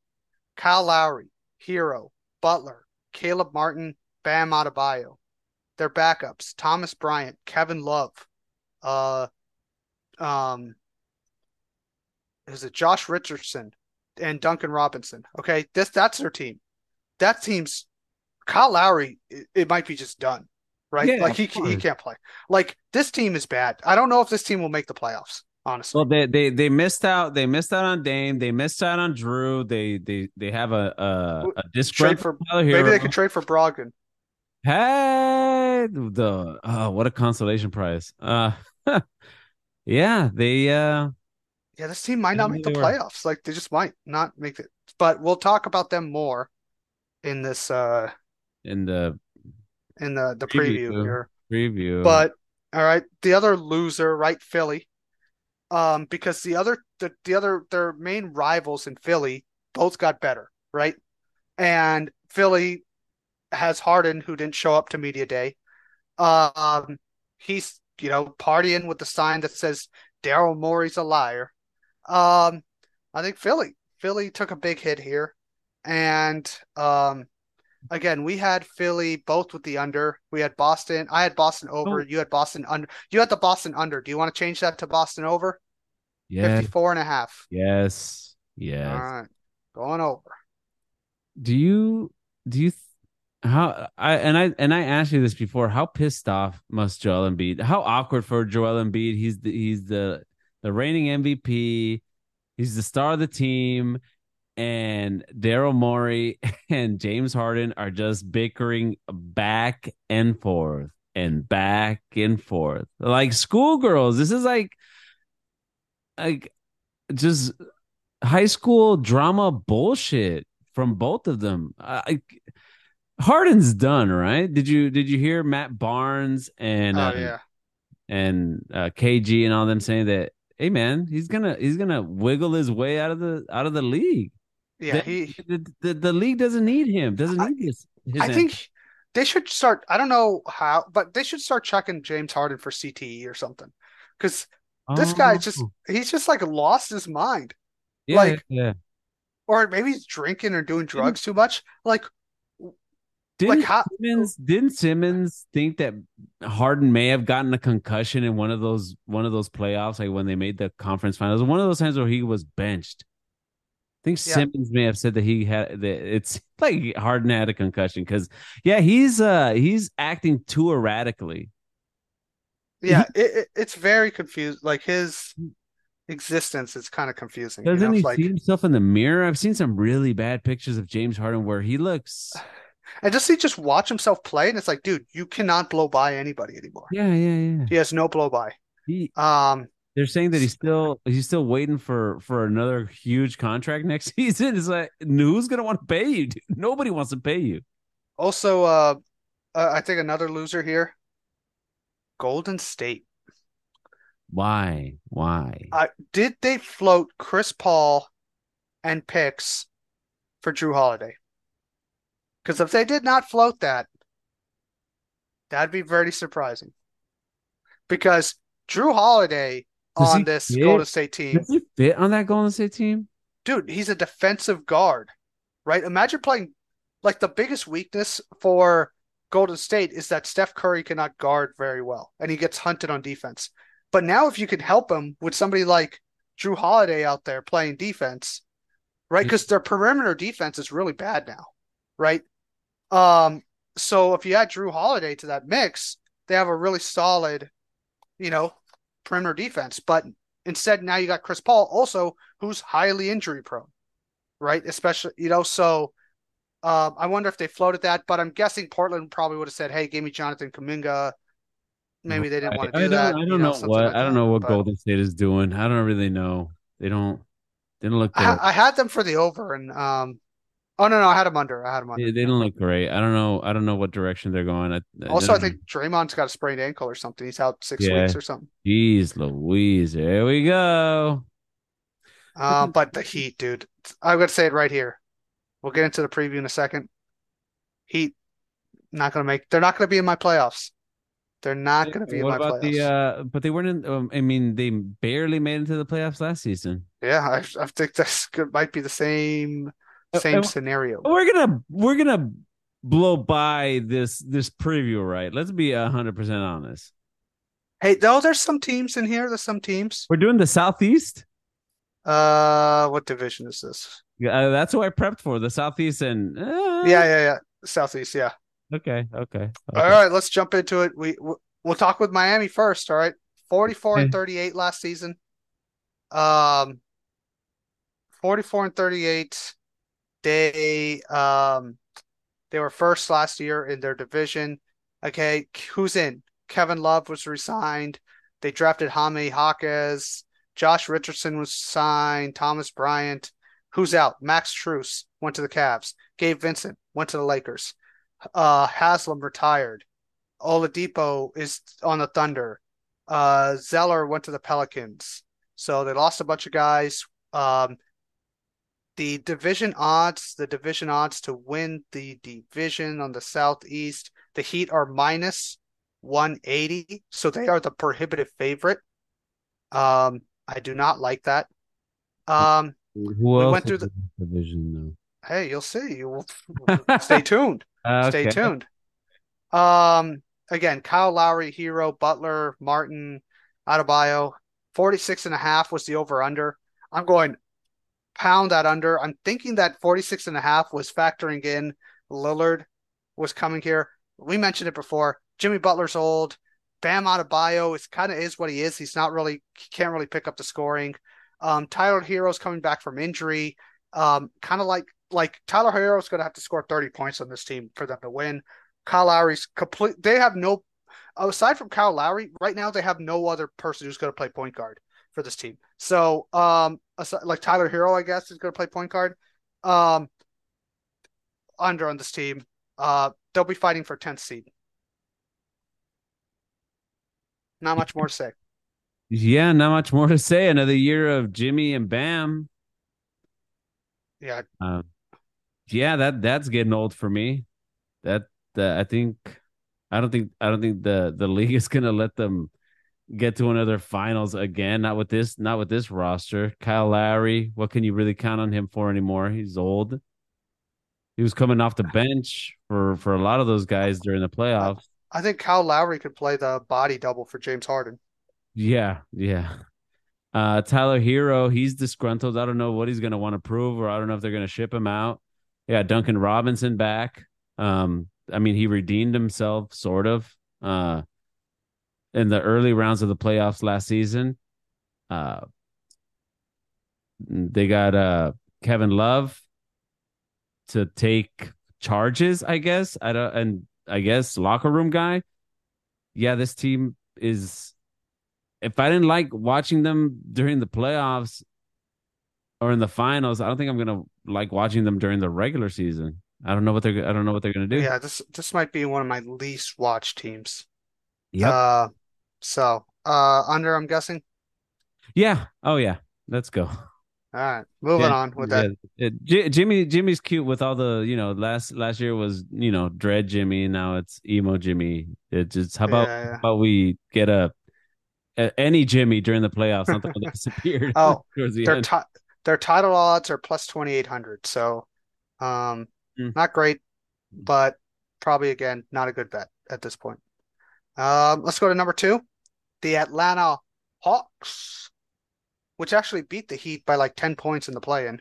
Kyle Lowry, Herro, Butler, Caleb Martin, Bam Adebayo. Their backups, Thomas Bryant, Kevin Love, uh um is it Josh Richardson and Duncan Robinson. Okay, this that's their team. That team's Kyle Lowry, it, it might be just done right? Yeah, like he he can't play. Like this team is bad. I don't know if this team will make the playoffs. Honestly, well, they they they missed out. They missed out on Dame. They missed out on Jrue. They they they have a a, a disgruntled for maybe they could trade for Brogdon. Hey, the oh, what a consolation prize. Uh, yeah, they uh, yeah, this team might not make the playoffs. Like they just might not make it. But we'll talk about them more in this uh in the in the the preview, preview here. Preview. But all right, the other loser, right, Philly. Um, because the other the, the other their main rivals in Philly both got better, right? And Philly has Harden who didn't show up to media day. Um, he's you know partying with the sign that says Daryl Morey's a liar. Um, I think Philly Philly took a big hit here, and um, again, we had Philly both with the under. We had Boston. I had Boston over. Oh. You had Boston under. You had the Boston under. Do you want to change that to Boston over? Yeah. 54 and a half. Yes. Yes. All right. Going over. Do you do you how I and I and I asked you this before, how pissed off must Joel Embiid? How awkward for Joel Embiid. He's the he's the the reigning MVP. He's the star of the team and Daryl Morey and James Harden are just bickering back and forth and back and forth like schoolgirls. This is like like just high school drama bullshit from both of them. I, Harden's done, right? Did you did you hear Matt Barnes and oh, uh, yeah. and uh, KG and all them saying that hey man, he's gonna he's gonna wiggle his way out of the out of the league. Yeah, the, he the, the, the league doesn't need him. Doesn't need I, his, his I think they should start. I don't know how, but they should start checking James Harden for CTE or something, because oh. this guy oh. just oh. he's just like lost his mind. Yeah, like, yeah. Or maybe he's drinking or doing drugs too much. Like, didn't like how, Simmons didn't Simmons think that Harden may have gotten a concussion in one of those one of those playoffs, like when they made the conference finals? One of those times where he was benched. I think yeah. Simmons may have said that he had that it's like Harden had a concussion because yeah, he's uh he's acting too erratically. Yeah, it, it, it's very confused. Like his existence is kind of confusing. Doesn't you know? he like, see himself in the mirror? I've seen some really bad pictures of James Harden where he looks. and just he just watch himself play, and it's like, dude, you cannot blow by anybody anymore. Yeah, yeah, yeah. He has no blow by. He, Um, they're saying that he's still he's still waiting for for another huge contract next season. It's like who's gonna want to pay you? Dude? Nobody wants to pay you. also, uh, uh, I think another loser here, Golden State. Why? Why? Uh, did they float Chris Paul and picks for Jrue Holiday? Because if they did not float that, that'd be very surprising. Because Jrue Holiday Does on this fit? Golden State team, Does he fit on that Golden State team? dude, he's a defensive guard, right? Imagine playing like the biggest weakness for Golden State is that Steph Curry cannot guard very well and he gets hunted on defense. But now if you could help him with somebody like Jrue Holiday out there playing defense, right? Because their perimeter defense is really bad now, right? Um, so if you add Jrue Holiday to that mix, they have a really solid, you know, perimeter defense. But instead, now you got Chris Paul also, who's highly injury prone, right? Especially, you know, so um, I wonder if they floated that, but I'm guessing Portland probably would have said, "Hey, give me Jonathan Kuminga." Maybe they didn't want to I do don't, that. I don't know, know what like I don't that. know what But Golden State is doing. I don't really know. They don't. They don't look. I, I had them for the over, and um, oh no, no, I had them under. I had them under. They, they don't look great. I don't know. I don't know what direction they're going. I, Also, I think Draymond's got a sprained ankle or something. He's out six Yeah. weeks or something. Jeez Louise. There we go. Um, but the Heat, dude, I'm gonna say it right here. We'll get into the preview in a second. Heat, not gonna make. They're not gonna be in my playoffs. They're not gonna be in my about playoffs. the? uh But they weren't in. Um, I mean, they barely made it into the playoffs last season. Yeah, I, I think this could, might be the same Uh, same uh, scenario. We're gonna we're gonna blow by this this preview, right? Let's be hundred percent honest. Hey, though, there's some teams in here. There's some teams. We're doing the Southeast. Uh, what division is this? Uh, that's what I prepped for the Southeast, and uh, Yeah, yeah, yeah. Southeast. Yeah. Okay, okay, okay. All right, let's jump into it. We we- we'll talk with Miami first. All right, 44 and 38 last season. Um, 44 and 38. They um they were first last year in their division. Okay, who's in? Kevin Love was resigned. They drafted Jaime Jaquez. Josh Richardson was signed. Thomas Bryant. Who's out? Max Strus went to the Cavs. Gabe Vincent went to the Lakers. Uh, Haslem retired. Oladipo is on the Thunder. Uh, Zeller went to the Pelicans. So they lost a bunch of guys. Um, the division odds, the division odds to win the division on the Southeast, the Heat are minus 180. So they are the prohibitive favorite. Um, I do not like that. Um, Who else went through this division hey, you'll see. You will stay tuned. though? Stay Okay. tuned. Um, again, Kyle Lowry, Herro, Butler, Martin, Adebayo, 46 and a half was the over under. I'm going pound that under. I'm thinking that 46 and a half was factoring in Lillard was coming here. We mentioned it before. Jimmy Butler's old. Bam Adebayo is kind of is what he is. He's not really he can't really pick up the scoring. Um, Tyler Herro's coming back from injury. Um, kind of like like Tyler Herro's going to have to score 30 points on this team for them to win. Kyle Lowry's complete. They have no aside from Kyle Lowry right now. They have no other person who's going to play point guard for this team. So, um, like Tyler Herro, I guess is going to play point guard. Um, under on this team. Uh, they'll be fighting for 10th seed. Not much more to say. Yeah, not much more to say. Another year of Jimmy and Bam. Yeah, Um, yeah, that that's getting old for me. That that I think I don't think I don't think the the league is gonna let them get to another finals again. Not with this not with this roster. Kyle Lowry, what can you really count on him for anymore? He's old. He was coming off the bench for for a lot of those guys during the playoffs. I think Kyle Lowry could play the body double for James Harden. Yeah, yeah. Uh, Tyler Herro, he's disgruntled. I don't know what he's going to want to prove, or I don't know if they're going to ship him out. Yeah, Duncan Robinson back. Um, I mean, he redeemed himself, sort of. Uh, in the early rounds of the playoffs last season. Uh, they got uh Kevin Love to take charges, I guess. I don't, and I guess locker room guy. Yeah, this team is. If I didn't like watching them during the playoffs or in the finals, I don't think I'm gonna like watching them during the regular season. I don't know what they're. I don't know what they're gonna do. Yeah, this this might be one of my least watched teams. Yep. Uh, so uh, under, I'm guessing. yeah. Oh yeah. Let's go. All right, moving Yeah, on with that. yeah. It- J- Jimmy Jimmy's cute with all the you know last last year was you know dread Jimmy now it's emo Jimmy. It just how about Yeah, how about we get a, a any Jimmy during the playoffs, not the one that disappeared. Oh, the Their ti their title odds are plus 2,800. So, um, Hmm. not great, but probably again not a good bet at this point. Um, let's go to number two, the Atlanta Hawks, which actually beat the Heat by like 10 points in the play-in.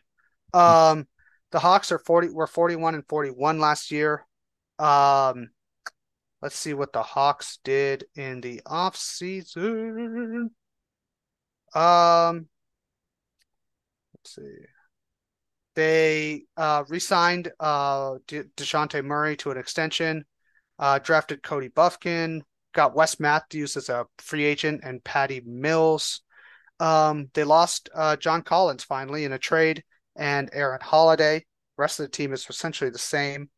Um, the Hawks are 40 were 41 and 41 last year. Um, let's see what the Hawks did in the offseason. Um, let's see. They uh, re-signed uh, De Murray to an extension, uh, drafted Cody Bufkin, got Wes Matthews as a free agent, and Patty Mills. Um, they lost uh, John Collins finally in a trade and Aaron Holiday. rest of the team is essentially the same.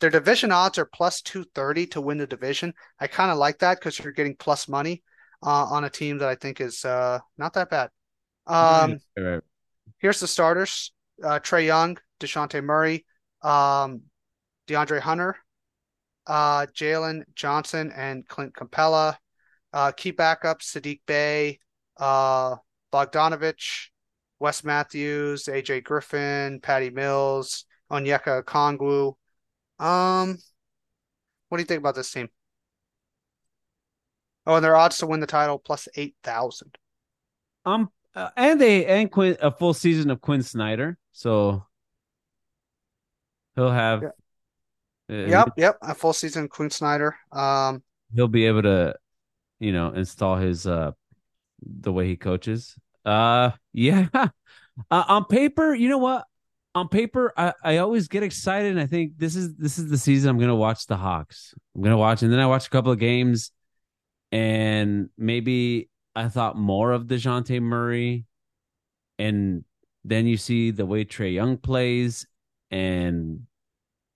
Their division odds are plus 230 to win the division. I kind of like that because you're getting plus money uh, on a team that I think is uh, not that bad. Um, Right, right. Here's the starters: uh, Trae Young, Dejounte Murray, um, DeAndre Hunter, uh, Jalen Johnson, and Clint Capella. Uh, key backups: Sadiq Bey, uh, Bogdanovic, Wes Matthews, AJ Griffin, Patty Mills, Onyeka Okongwu. Um, what do you think about this team? Oh, and their odds to win the title plus eight thousand. Um, uh, and they and Quinn a full season of Quinn Snyder, so he'll have. Yeah. Yep, yep, a full season Quinn Snyder. Um, he'll be able to, you know, install his uh the way he coaches. Uh, yeah. Uh, on paper, you know what? On paper, I, I always get excited, and I think this is this is the season I'm gonna watch the Hawks. I'm gonna watch, and then I watch a couple of games, and maybe I thought more of Dejounte Murray, and then you see the way Trae Young plays, and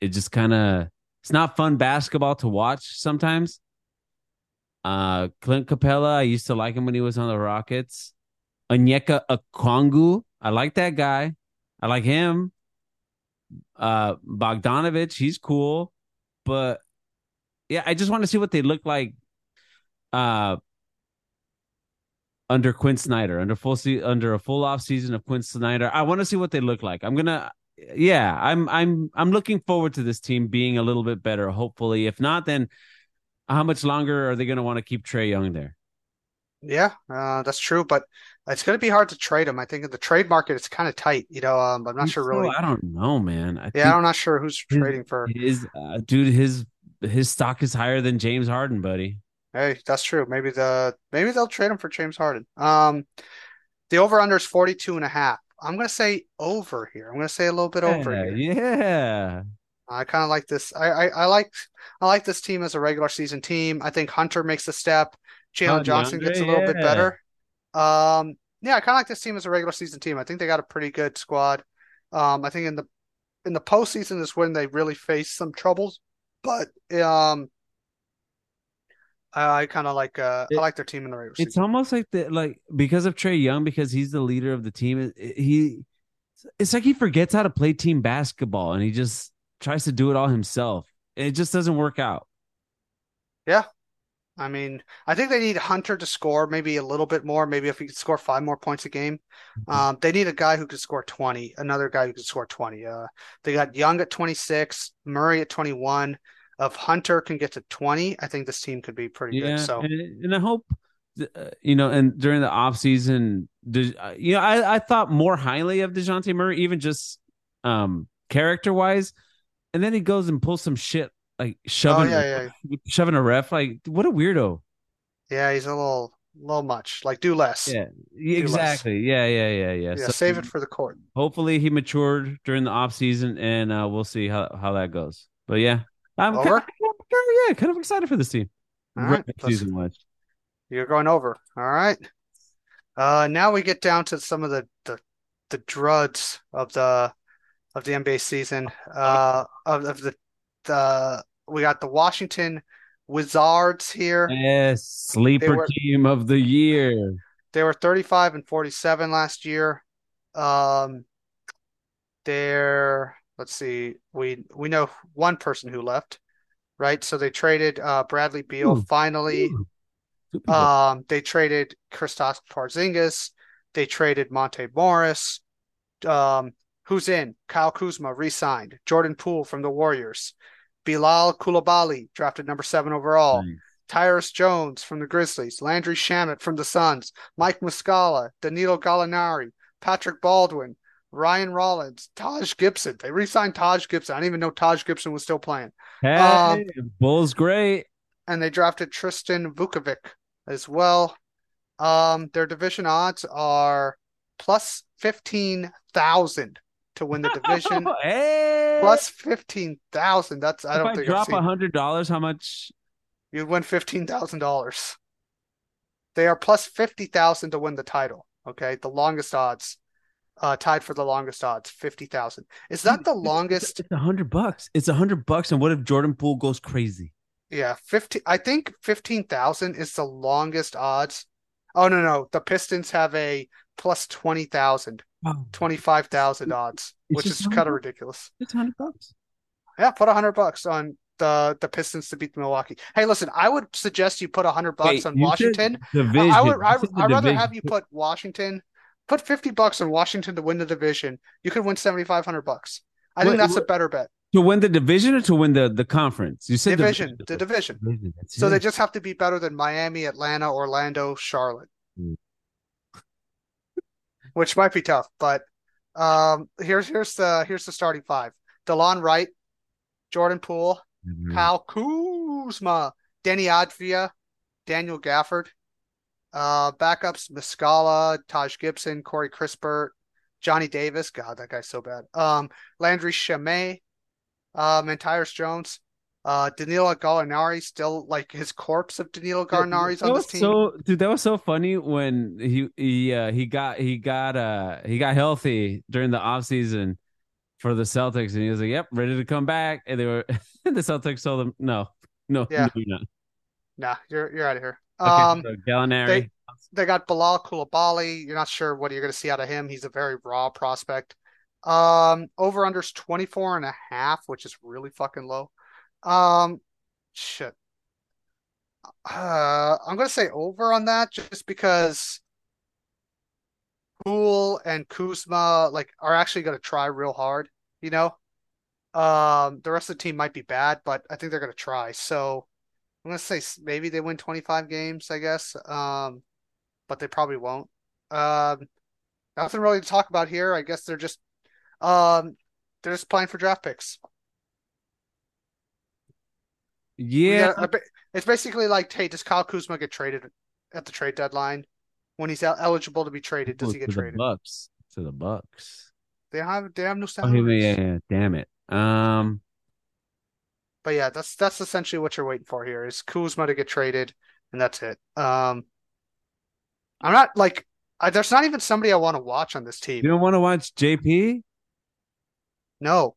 it just kind of it's not fun basketball to watch sometimes. Uh, Clint Capela, I used to like him when he was on the Rockets. Onyeka Okongwu, I like that guy. I like him. Uh, Bogdanovic, he's cool, but yeah, I just want to see what they look like. Uh, under Quinn Snyder, under full se- under a full off season of Quinn Snyder, I want to see what they look like. I'm gonna, yeah, I'm I'm I'm looking forward to this team being a little bit better. Hopefully, if not, then how much longer are they going to want to keep Trae Young there? yeah, uh, that's true, but it's going to be hard to trade him. I think in the trade market it's kind of tight. You know, um, I'm not sure So, really. I don't know, man. I Yeah, I'm not sure who's his- trading for. his uh, dude. His his stock is higher than James Harden, buddy. Hey, that's true. Maybe the maybe they'll trade him for James Harden. Um, the over under is 42 and a half. I'm going to say over here. I'm going to say a little bit over Yeah, here. yeah. I kind of like this. I, I I like I like this team as a regular season team. I think Hunter makes a step. Jalen Oh, Johnson gets a little bit better. Um, yeah, I kind of like this team as a regular season team. I think they got a pretty good squad. Um, I think in the in the postseason is when they really face some troubles. But um, I, I kind of like uh It- I like their team in the regular It's almost like the like because of Trae Young, because he's the leader of the team. it- it- He, it's like he forgets how to play team basketball, and he just tries to do it all himself. It just doesn't work out. Yeah. I mean, I think they need Hunter to score maybe a little bit more. Maybe if he could score five more points a game. Um, they need a guy who could score 20, another guy who could score 20. Uh, they got Young at 26, Murray at 21. If Hunter can get to 20, I think this team could be pretty Yeah, good. So, and, and I hope uh, you know, and during the off season, uh, you know, I I thought more highly of Dejounte Murray, even just um character wise, and then he goes and pulls some shit like oh shoving, yeah, yeah. shoving a ref. Like, what a weirdo! Yeah, he's a little, little much. Like, do less. Yeah, less. exactly. Yeah, yeah, yeah, yeah. Yeah, So save it for the court. hopefully he matured during the off season, and uh, we'll see how how that goes. But yeah, I'm kind Over? of, yeah, kind of excited for this team. All right, season wise. You're going over. All right. Uh, now we get down to some of the the, the drugs of the of the NBA season. Uh, of, of the the we got the Washington Wizards here. Yes, sleeper were- team of the year. They were 35 and 47 last year. Um, they're let's see, we we know one person who left, right? So they traded uh Bradley Beal Ooh. finally. Ooh. Um, they traded Kristaps Porzingis. They traded Monte Morris. Um, who's in? Kyle Kuzma re-signed. Jordan Poole from the Warriors. Bilal Koulibaly drafted number seven overall. Nice. Tyus Jones from the Grizzlies. Landry Shamet from the Suns. Mike Muscala. Danilo Gallinari. Patrick Baldwin. Ryan Rollins. Taj Gibson. They re-signed Taj Gibson. I didn't even know Taj Gibson was still playing. Hey, um, Bulls great. and they drafted Tristan Vukcevic as well. Um, their division odds are plus fifteen thousand to win the division. hey, plus fifteen thousand. That's I if don't I think drop a hundred dollars, how much? You'd win fifteen thousand dollars. They are plus fifty thousand to win the title. Okay, the longest odds, uh, tied for the longest odds, fifty thousand. Is that the longest? It's a hundred bucks. It's a hundred bucks. And what if Jordan Poole goes crazy? Yeah, fifty. I think fifteen thousand is the longest odds. Oh no, no, the Pistons have a plus twenty thousand, Wow, twenty-five thousand odds, It's which is kind of ridiculous. it's a hundred bucks. Yeah, put a hundred bucks on the the Pistons to beat the Milwaukee. Hey, listen, I would suggest you put a hundred bucks Wait, on Washington. Division. I, I would. I, You said the I'd rather division. have you put Washington. Put fifty bucks on Washington to win the division. You could win seventy-five hundred bucks. I think What- that's a better bet. to win the division or to win the the conference. You said Division, the division. Division, So it. they just have to be better than Miami, Atlanta, Orlando, Charlotte, Hmm. which might be tough. But um, here's here's the here's the starting five: Delon Wright, Jordan Poole, Mhm. Kyle Kuzma, Danny Avdija, Daniel Gafford. Uh, backups: Muscala, Taj Gibson, Corey Kispert, Johnny Davis. God, that guy's so bad. Um, Landry Shamet, um, and Tyus Jones. Uh, Danilo Gallinari still like his corpse of Danilo Gallinari's on this team. So, dude, that was so funny when he he uh, he got he got uh he got healthy during the off season for the Celtics, and he was like, "Yep, ready to come back." And they were the Celtics told him, "No, no, Yeah. no, you're not." Nah, you're you're out of here. Okay, Um, so Gallinari. they- they got Bilal Koulibaly. You're not sure what you're going to see out of him. He's a very raw prospect. Um, over unders 24 and a half, which is really fucking low. Um, shit. Uh, I'm going to say over on that just because Poole and Kuzma like are actually going to try real hard, you know? Um, the rest of the team might be bad, but I think they're going to try. So I'm to say maybe they win 25 games, I guess. Um, but they probably won't. Um, nothing really to talk about here. I guess they're just um they're just playing for draft picks. Yeah, got it's basically like, hey, does Kyle Kuzma get traded at the trade deadline? When he's eligible to be traded, does he to get the traded? Bucks to the Bucks. They have they have no Oh, yeah, salaries. yeah, yeah, damn it. Um, But yeah, that's that's essentially what you're waiting for here is Kuzma to get traded, and that's it. Um, I'm not like I, there's not even somebody I want to watch on this team. you don't want to watch JP? No,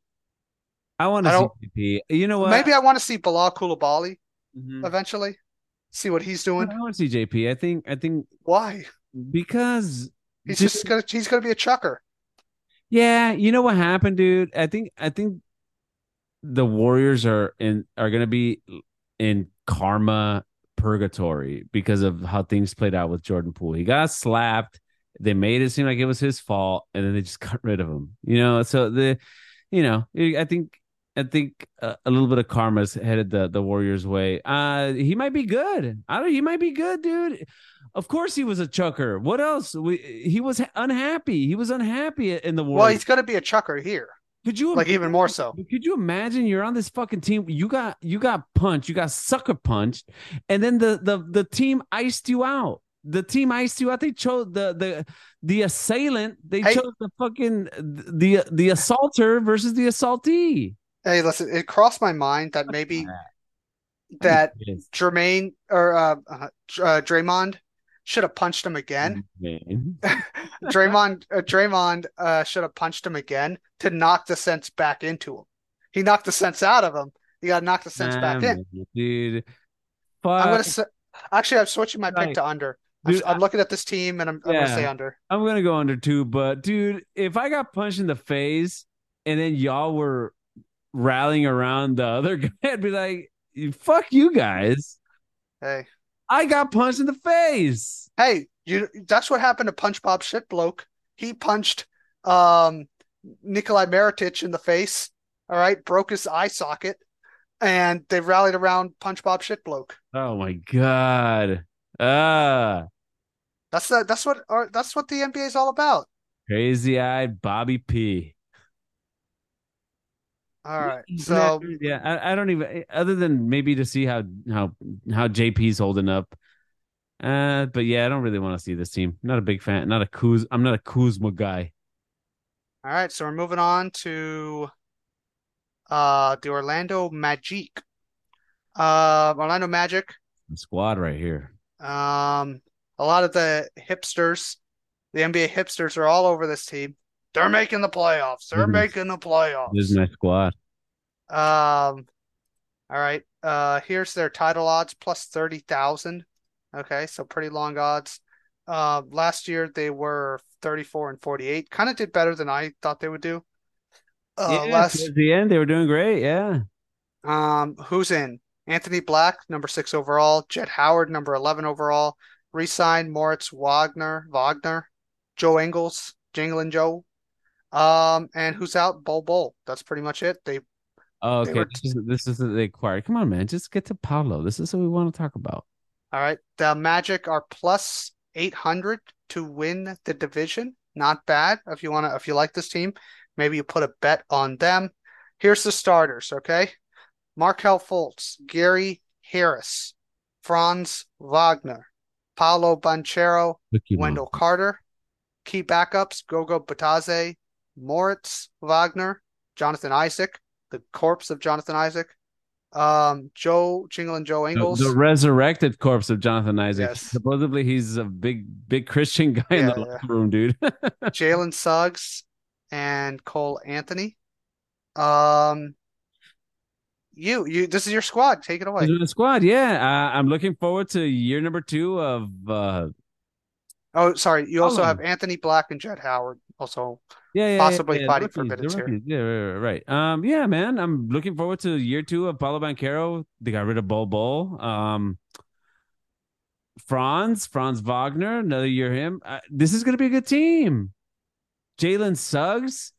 I want to don't- see JP. You know what? maybe I want to see Bilal Koulibaly Mhm. eventually, see what he's doing. I want to see JP. I think I think Why? because He's Just- just gonna he's gonna be a chucker. Yeah, you know what happened, dude? I think I think the Warriors are in are gonna be in karma purgatory because of how things played out with Jordan Poole. He got slapped. They made it seem like it was his fault, and then they just got rid of him. You know, so the, you know, I think I think a, a little bit of karma is headed the the Warriors' way. Uh, he might be good. I don't. He might be good, dude. Of course, he was a chucker. What else? We he was unhappy. He was unhappy in the Warriors. Well, he's gonna be a chucker here. Could you like even more so? Could you imagine you're on this fucking team? You got you got punched, you got sucker punched, and then the the the team iced you out. The team iced you out. They chose the the the assailant. They Hey. chose the fucking the the assaulter versus the assaultee. Hey, listen, it crossed my mind that maybe that. Jermaine or uh, uh, uh Draymond should have punched him again. Draymond uh, Draymond uh should have punched him again to knock the sense back into him. He knocked the sense out of him. You got to knock the sense back in. Dude. I'm gonna say, actually, I'm switching my pick to under. I'm, I'm looking at this team and I'm, I'm gonna say under. I'm gonna go under too, but dude, if I got punched in the face and then y'all were rallying around the other guy, I'd be like, "Fuck you guys!" Hey, I got punched in the face. hey, you. That's what happened to Punch Bob Shit Bloke. He punched um Nikola Mirotic in the face. All right, broke his eye socket, and they rallied around Punch Bob Shit Bloke. Oh my god! Ah, That's the, that's what or, that's what the NBA is all about. crazy eyed Bobby P. All right, so yeah, I, I don't even other than maybe to see how how how JP's holding up. Uh, but yeah, I don't really want to see this team. Not a big fan. Not a Kuz. I'm not a Kuzma guy. all right, so we're moving on to uh the Orlando Magic. Uh, Orlando Magic. The squad right here. Um, a lot of the hipsters, the NBA hipsters, are all over this team. They're making the playoffs. They're Mhm. making the playoffs. This is my squad. Um, all right. Uh, here's their title odds plus 30,000. Okay, so pretty long odds. Uh, last year they were 34 and 48. Kind of did better than I thought they would do. Uh, yeah, last towards the end they were doing great. Yeah. um, who's in? Anthony Black, number six overall. Jett Howard, number 11 overall. Resigned Moritz Wagner, Wagner, Joe Ingles, Jingling Joe. Um, and who's out? Bol Bol. That's pretty much it. They Oh, They okay. were- This is this the acquired. Come on, man. Just get to Paolo. This is what we want to talk about. All right. The Magic are plus 800 to win the division. Not bad. If you want to, if you like this team, maybe you put a bet on them. Here's the starters, okay? Markelle Fultz, Gary Harris, Franz Wagner, Paolo Banchero, Wendell Carter. Key backups, Goga Bitadze, Moritz Wagner, Jonathan Isaac, the corpse of Jonathan Isaac, um, Joe Jingle and Joe Ingles. the resurrected corpse of Jonathan Isaac. Yes. Supposedly he's a big, big Christian guy in the yeah. locker room, dude. Jalen Suggs and Cole Anthony. Um, you, you, this is your squad. Take it away. The squad, yeah. Uh, I'm looking forward to year number two of uh, Oh, sorry. You also Oh. have Anthony Black and Jett Howard. Also, yeah, yeah, Possibly yeah, yeah, fighting for rookies, the minutes here. Yeah, right, right, right. Um, yeah, man. I'm looking forward to year two of Paolo Banchero. They got rid of Bol Bol. Um, Franz, Franz Wagner, another year him. Uh, this is gonna be a good team. Jalen Suggs.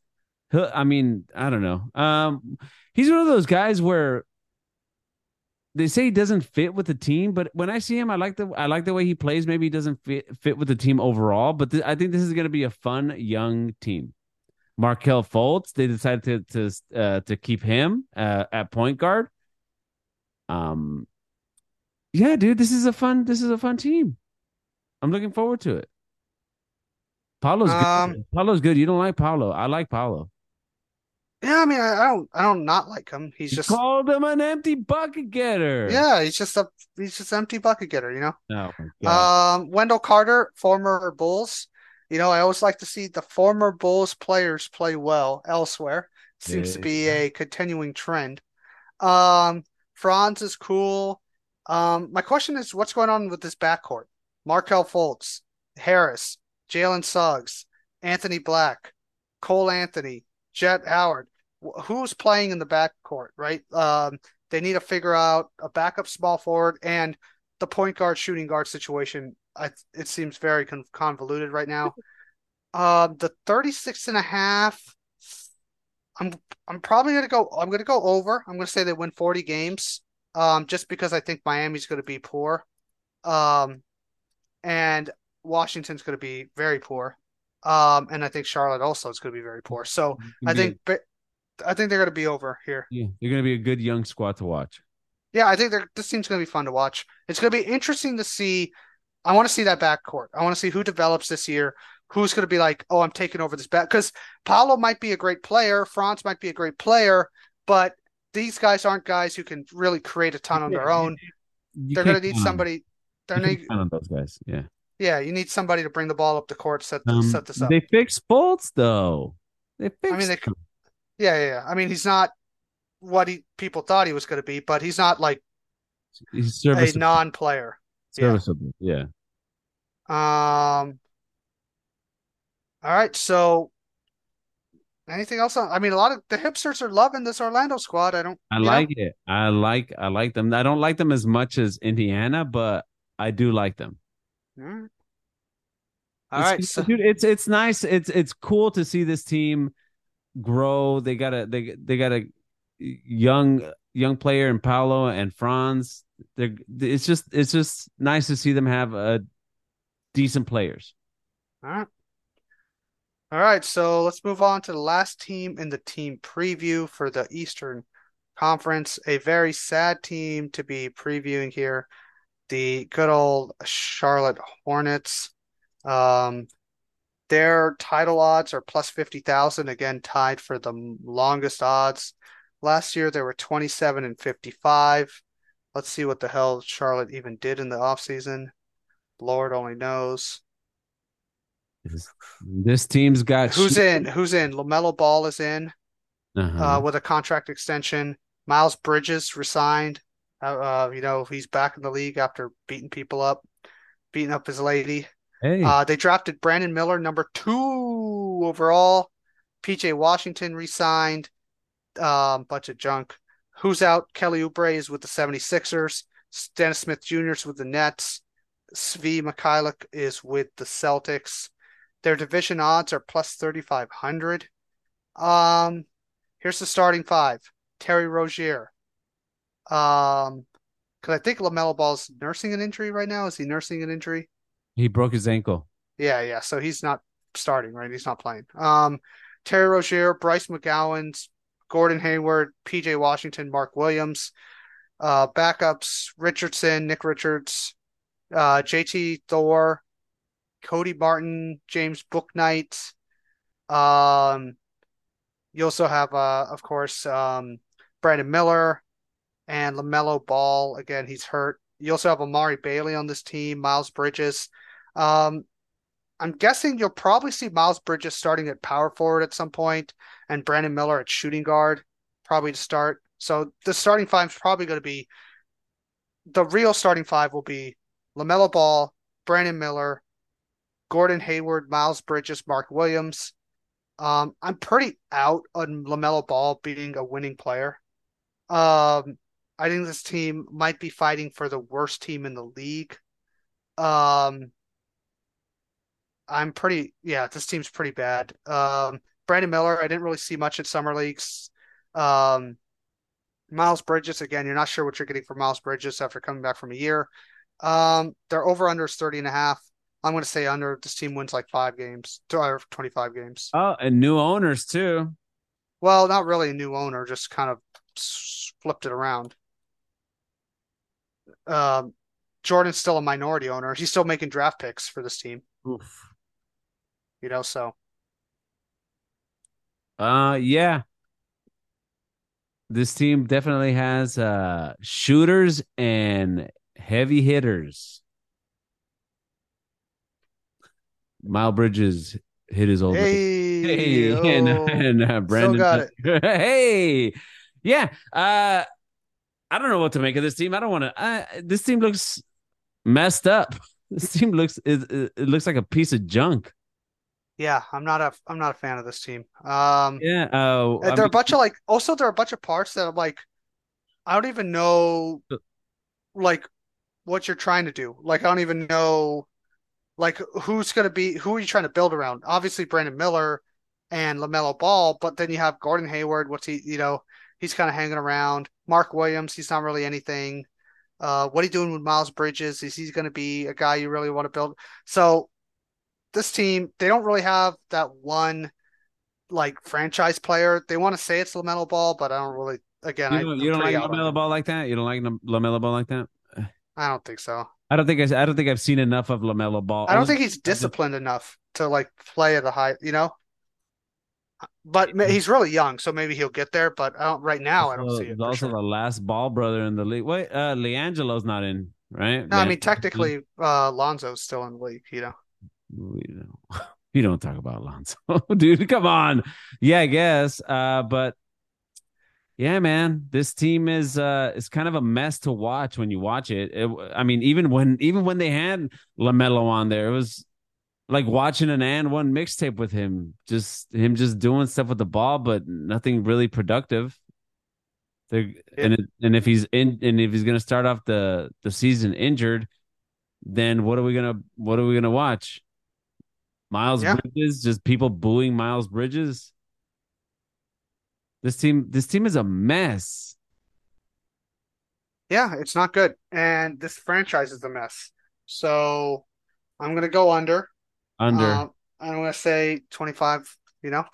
I mean, I don't know. Um, he's one of those guys where they say he doesn't fit with the team, but when I see him, I like the I like the way he plays. Maybe he doesn't fit fit with the team overall, but th- I think this is going to be a fun young team. Markelle Fultz, they decided to to uh, to keep him uh, at point guard. Um, yeah, dude, this is a fun this is a fun team. I'm looking forward to it. Paolo's Um, good. Paolo's good. You don't like Paolo. I like Paolo. Yeah, I mean, I, I don't, I don't not like him. He's You just, called him an empty bucket getter. yeah, he's just a, he's just empty bucket getter, you know? Oh. Um, Wendell Carter, former Bulls. You know, I always like to see the former Bulls players play well elsewhere. Seems to be a continuing trend. Um, Franz is cool. Um, my question is, what's going on with this backcourt? Markelle Fultz, Harris, Jalen Suggs, Anthony Black, Cole Anthony, Jett Howard. Wh- Who's playing in the backcourt, right? Um, they need to figure out a backup small forward and the point guard shooting guard situation. I, it seems very con convoluted right now. Um, the 36 and a half. I'm I'm probably gonna go. I'm gonna go over. I'm gonna say they win 40 games. Um, just because I think Miami's gonna be poor. Um, and Washington's gonna be very poor. Um, and I think Charlotte also is gonna be very poor. So I think ba I think they're going to be over here. Yeah, they're going to be a good young squad to watch. Yeah, I think they're this team's going to be fun to watch. It's going to be interesting to see. I want to see that backcourt. I want to see who develops this year. Who's going to be like, oh, I'm taking over this back because Paolo might be a great player, Franz might be a great player, but these guys aren't guys who can really create a ton on their own. They're going to need somebody. They're can't count on those guys. Yeah. yeah, you need somebody to bring the ball up the court, set Um, set this up. they fixed bolts though. They fixed. I mean, they. Yeah, yeah, yeah. I mean, he's not what he people thought he was going to be, but he's not like he's a non-player. yeah. serviceable. Yeah. Um. All right, so anything else? On, I mean, a lot of the hipsters are loving this Orlando squad. I don't. I you know? like it. I like. I like them. I don't like them as much as Indiana, but I do like them. All right. All It's- right, so dude, it's it's nice. It's it's cool to see this team grow. They got a they they got a young young player in Paolo and Franz. They're it's just it's just nice to see them have a decent players. all right. All right, so let's move on to the last team in the team preview for the Eastern Conference. A very sad team to be previewing here. The good old Charlotte Hornets. Um, their title odds are plus 50,000, again, tied for the longest odds. Last year, they were 27 and 55. Let's see what the hell Charlotte even did in the offseason. Lord only knows. This, team's got Who's shoot- in? Who's in? LaMelo Ball is in Uh-huh. uh, with a contract extension. Miles Bridges resigned. Uh, uh, you know, he's back in the league after beating people up, beating up his lady. Hey, Uh, they drafted Brandon Miller, number two overall. PJ Washington re-signed. Um, bunch of junk. Who's out? Kelly Oubre is with the 76ers. Dennis Smith Jr. is with the Nets. Svi Mykhailiuk is with the Celtics. Their division odds are plus 3,500. Um, here's the starting five. Terry Rozier. Um, because I think LaMelo Ball's nursing an injury right now. Is he nursing an injury? He broke his ankle. Yeah, yeah. So he's not starting, right? He's not playing. Um, Terry Rozier, Bryce McGowan, Gordon Hayward, PJ Washington, Mark Williams. Uh, backups: Richardson, Nick Richards, uh, JT Thor, Cody Martin, James Bouknight. Um, you also have, uh, of course, um, Brandon Miller and LaMelo Ball. Again, he's hurt. You also have Amari Bailey on this team, Miles Bridges. Um, I'm guessing you'll probably see Miles Bridges starting at power forward at some point and Brandon Miller at shooting guard, probably to start. So the starting five is probably going to be the real starting five will be LaMelo Ball, Brandon Miller, Gordon Hayward, Miles Bridges, Mark Williams. Um, I'm pretty out on LaMelo Ball being a winning player. Um, I think this team might be fighting for the worst team in the league. Um, I'm pretty, yeah, this team's pretty bad. Um, Brandon Miller, I didn't really see much at summer leagues. Um, Miles Bridges, again, you're not sure what you're getting for Miles Bridges after coming back from a year. Um, their over under is 30 and a half. I'm going to say under. This team wins like five games, or 25 games. Oh, and new owners too. Well, not really a new owner, just kind of flipped it around. Um, Jordan's still a minority owner. He's still making draft picks for this team, Oof. You know, so Uh, yeah. This team definitely has uh shooters and heavy hitters. Mile Bridges hit his old. hey, Hey, oh, and, and uh, Brandon. got hey, yeah. Uh, I don't know what to make of this team. I don't want to. Uh, this team looks messed up. This team looks it it looks like a piece of junk. Yeah, I'm not a I'm not a fan of this team. Um, Yeah. Uh, I there are mean, a bunch of like also there are a bunch of parts that I'm like I don't even know like what you're trying to do. Like I don't even know like who's gonna be who are you trying to build around? Obviously Brandon Miller and LaMelo Ball, but then you have Gordon Hayward, what's he you know, he's kind of hanging around. Mark Williams, he's not really anything. Uh, what are you doing with Miles Bridges? Is he going to be a guy you really want to build? So this team, they don't really have that one like franchise player. They want to say it's LaMelo Ball, but I don't really. Again, You I, don't, I'm you don't like LaMelo. Ball like that? You don't like LaMelo Ball like that? I don't think so. I don't think I, I don't think I've seen enough of LaMelo Ball. I don't think he's disciplined enough to like play at a high. You know. But he's really young, so maybe he'll get there. But I don't, right now, I don't see it. he's also sure. the last ball brother in the league. Wait, uh, LiAngelo's not in, right? No, I mean technically, uh, Lonzo's still in the league. You know. We don't, we don't talk about Lonzo, dude. Come on, yeah, I guess. Uh, but yeah, man, this team is uh is kind of a mess to watch when you watch it. it. I mean, even when even when they had LaMelo on there, it was like watching an and one mixtape with him, just him just doing stuff with the ball, but nothing really productive. They're, and it, and if he's in and if he's gonna start off the the season injured, then what are we gonna what are we gonna watch? Miles Yeah. Bridges, just people booing Miles Bridges. This team, this team is a mess. Yeah, it's not good, and this franchise is a mess. So I'm gonna go under. Under Um, I'm gonna say 25. You know,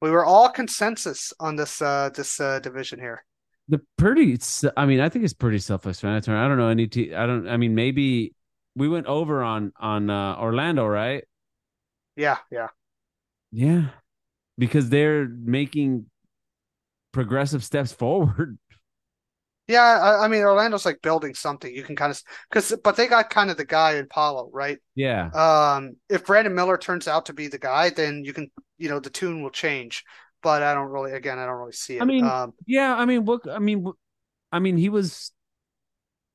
we were all consensus on this uh this uh division here. the pretty, I mean, I think it's pretty self-explanatory. I don't know any team. I don't. I mean, maybe we went over on on uh, Orlando, right? Yeah, yeah, Yeah, because they're making progressive steps forward. yeah. I, I mean, Orlando's like building something. You can kind of because, but they got kind of the guy in Paolo, right? Yeah, Um, if Brandon Miller turns out to be the guy, then you can, you know, the tune will change. But I don't really, again, I don't really see it. I mean, um, yeah. I mean, what? I mean, I mean, he was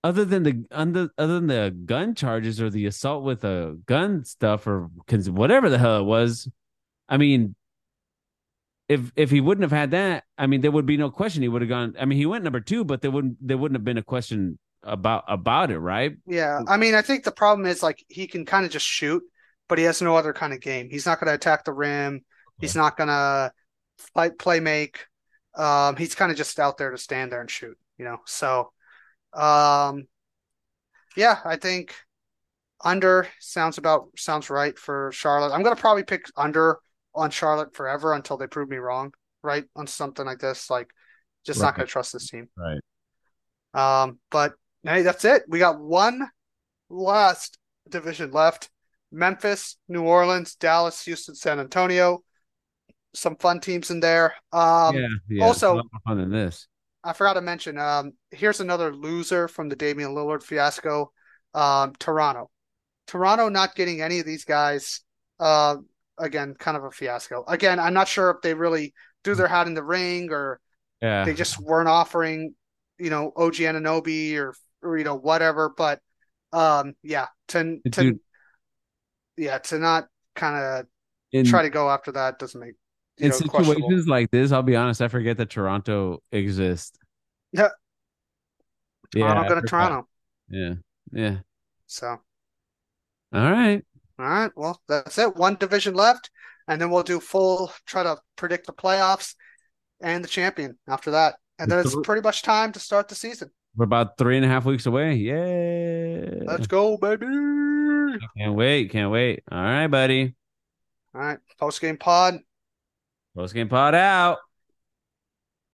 other than the under other than the gun charges or the assault with a gun stuff or whatever the hell it was. I mean, if if he wouldn't have had that, I mean, there would be no question he would have gone. I mean, he went number two, but there wouldn't there wouldn't have been a question about about it, right? yeah, I mean, I think the problem is like he can kind of just shoot, but he has no other kind of game. He's not going to attack the rim. He's not going to play play make. Um, he's kind of just out there to stand there and shoot, you know. So, um, yeah, I think under sounds about sounds right for Charlotte. I'm gonna probably pick under on Charlotte forever until they prove me wrong, right? On something like this, like just not gonna trust this team. Right. Um, but hey, that's it. We got one last division left. Memphis, New Orleans, Dallas, Houston, San Antonio. Some fun teams in there. Um, yeah, yeah. also- it's a lot more fun than this. I forgot to mention, um, here's another loser from the Damian Lillard fiasco. Um, Toronto. Toronto not getting any of these guys. Uh, again, kind of a fiasco. Again, I'm not sure if they really threw their hat in the ring or Yeah, they just weren't offering, you know, OG Anunoby or or you know whatever. But um, yeah, to to Dude. yeah to not kind of try to go after that doesn't make in know situations like this, I'll be honest, I forget that Toronto exists. Yeah. yeah, Toronto going to. Toronto. Yeah, yeah. So. All right. All right, well, that's it. One division left, and then we'll do full try to predict the playoffs and the champion after that. And then it's pretty much time to start the season. We're about three and a half weeks away. Yeah. Let's go, baby. Can't wait. Can't wait. All right, buddy. All right. post game pod. Post game pod out.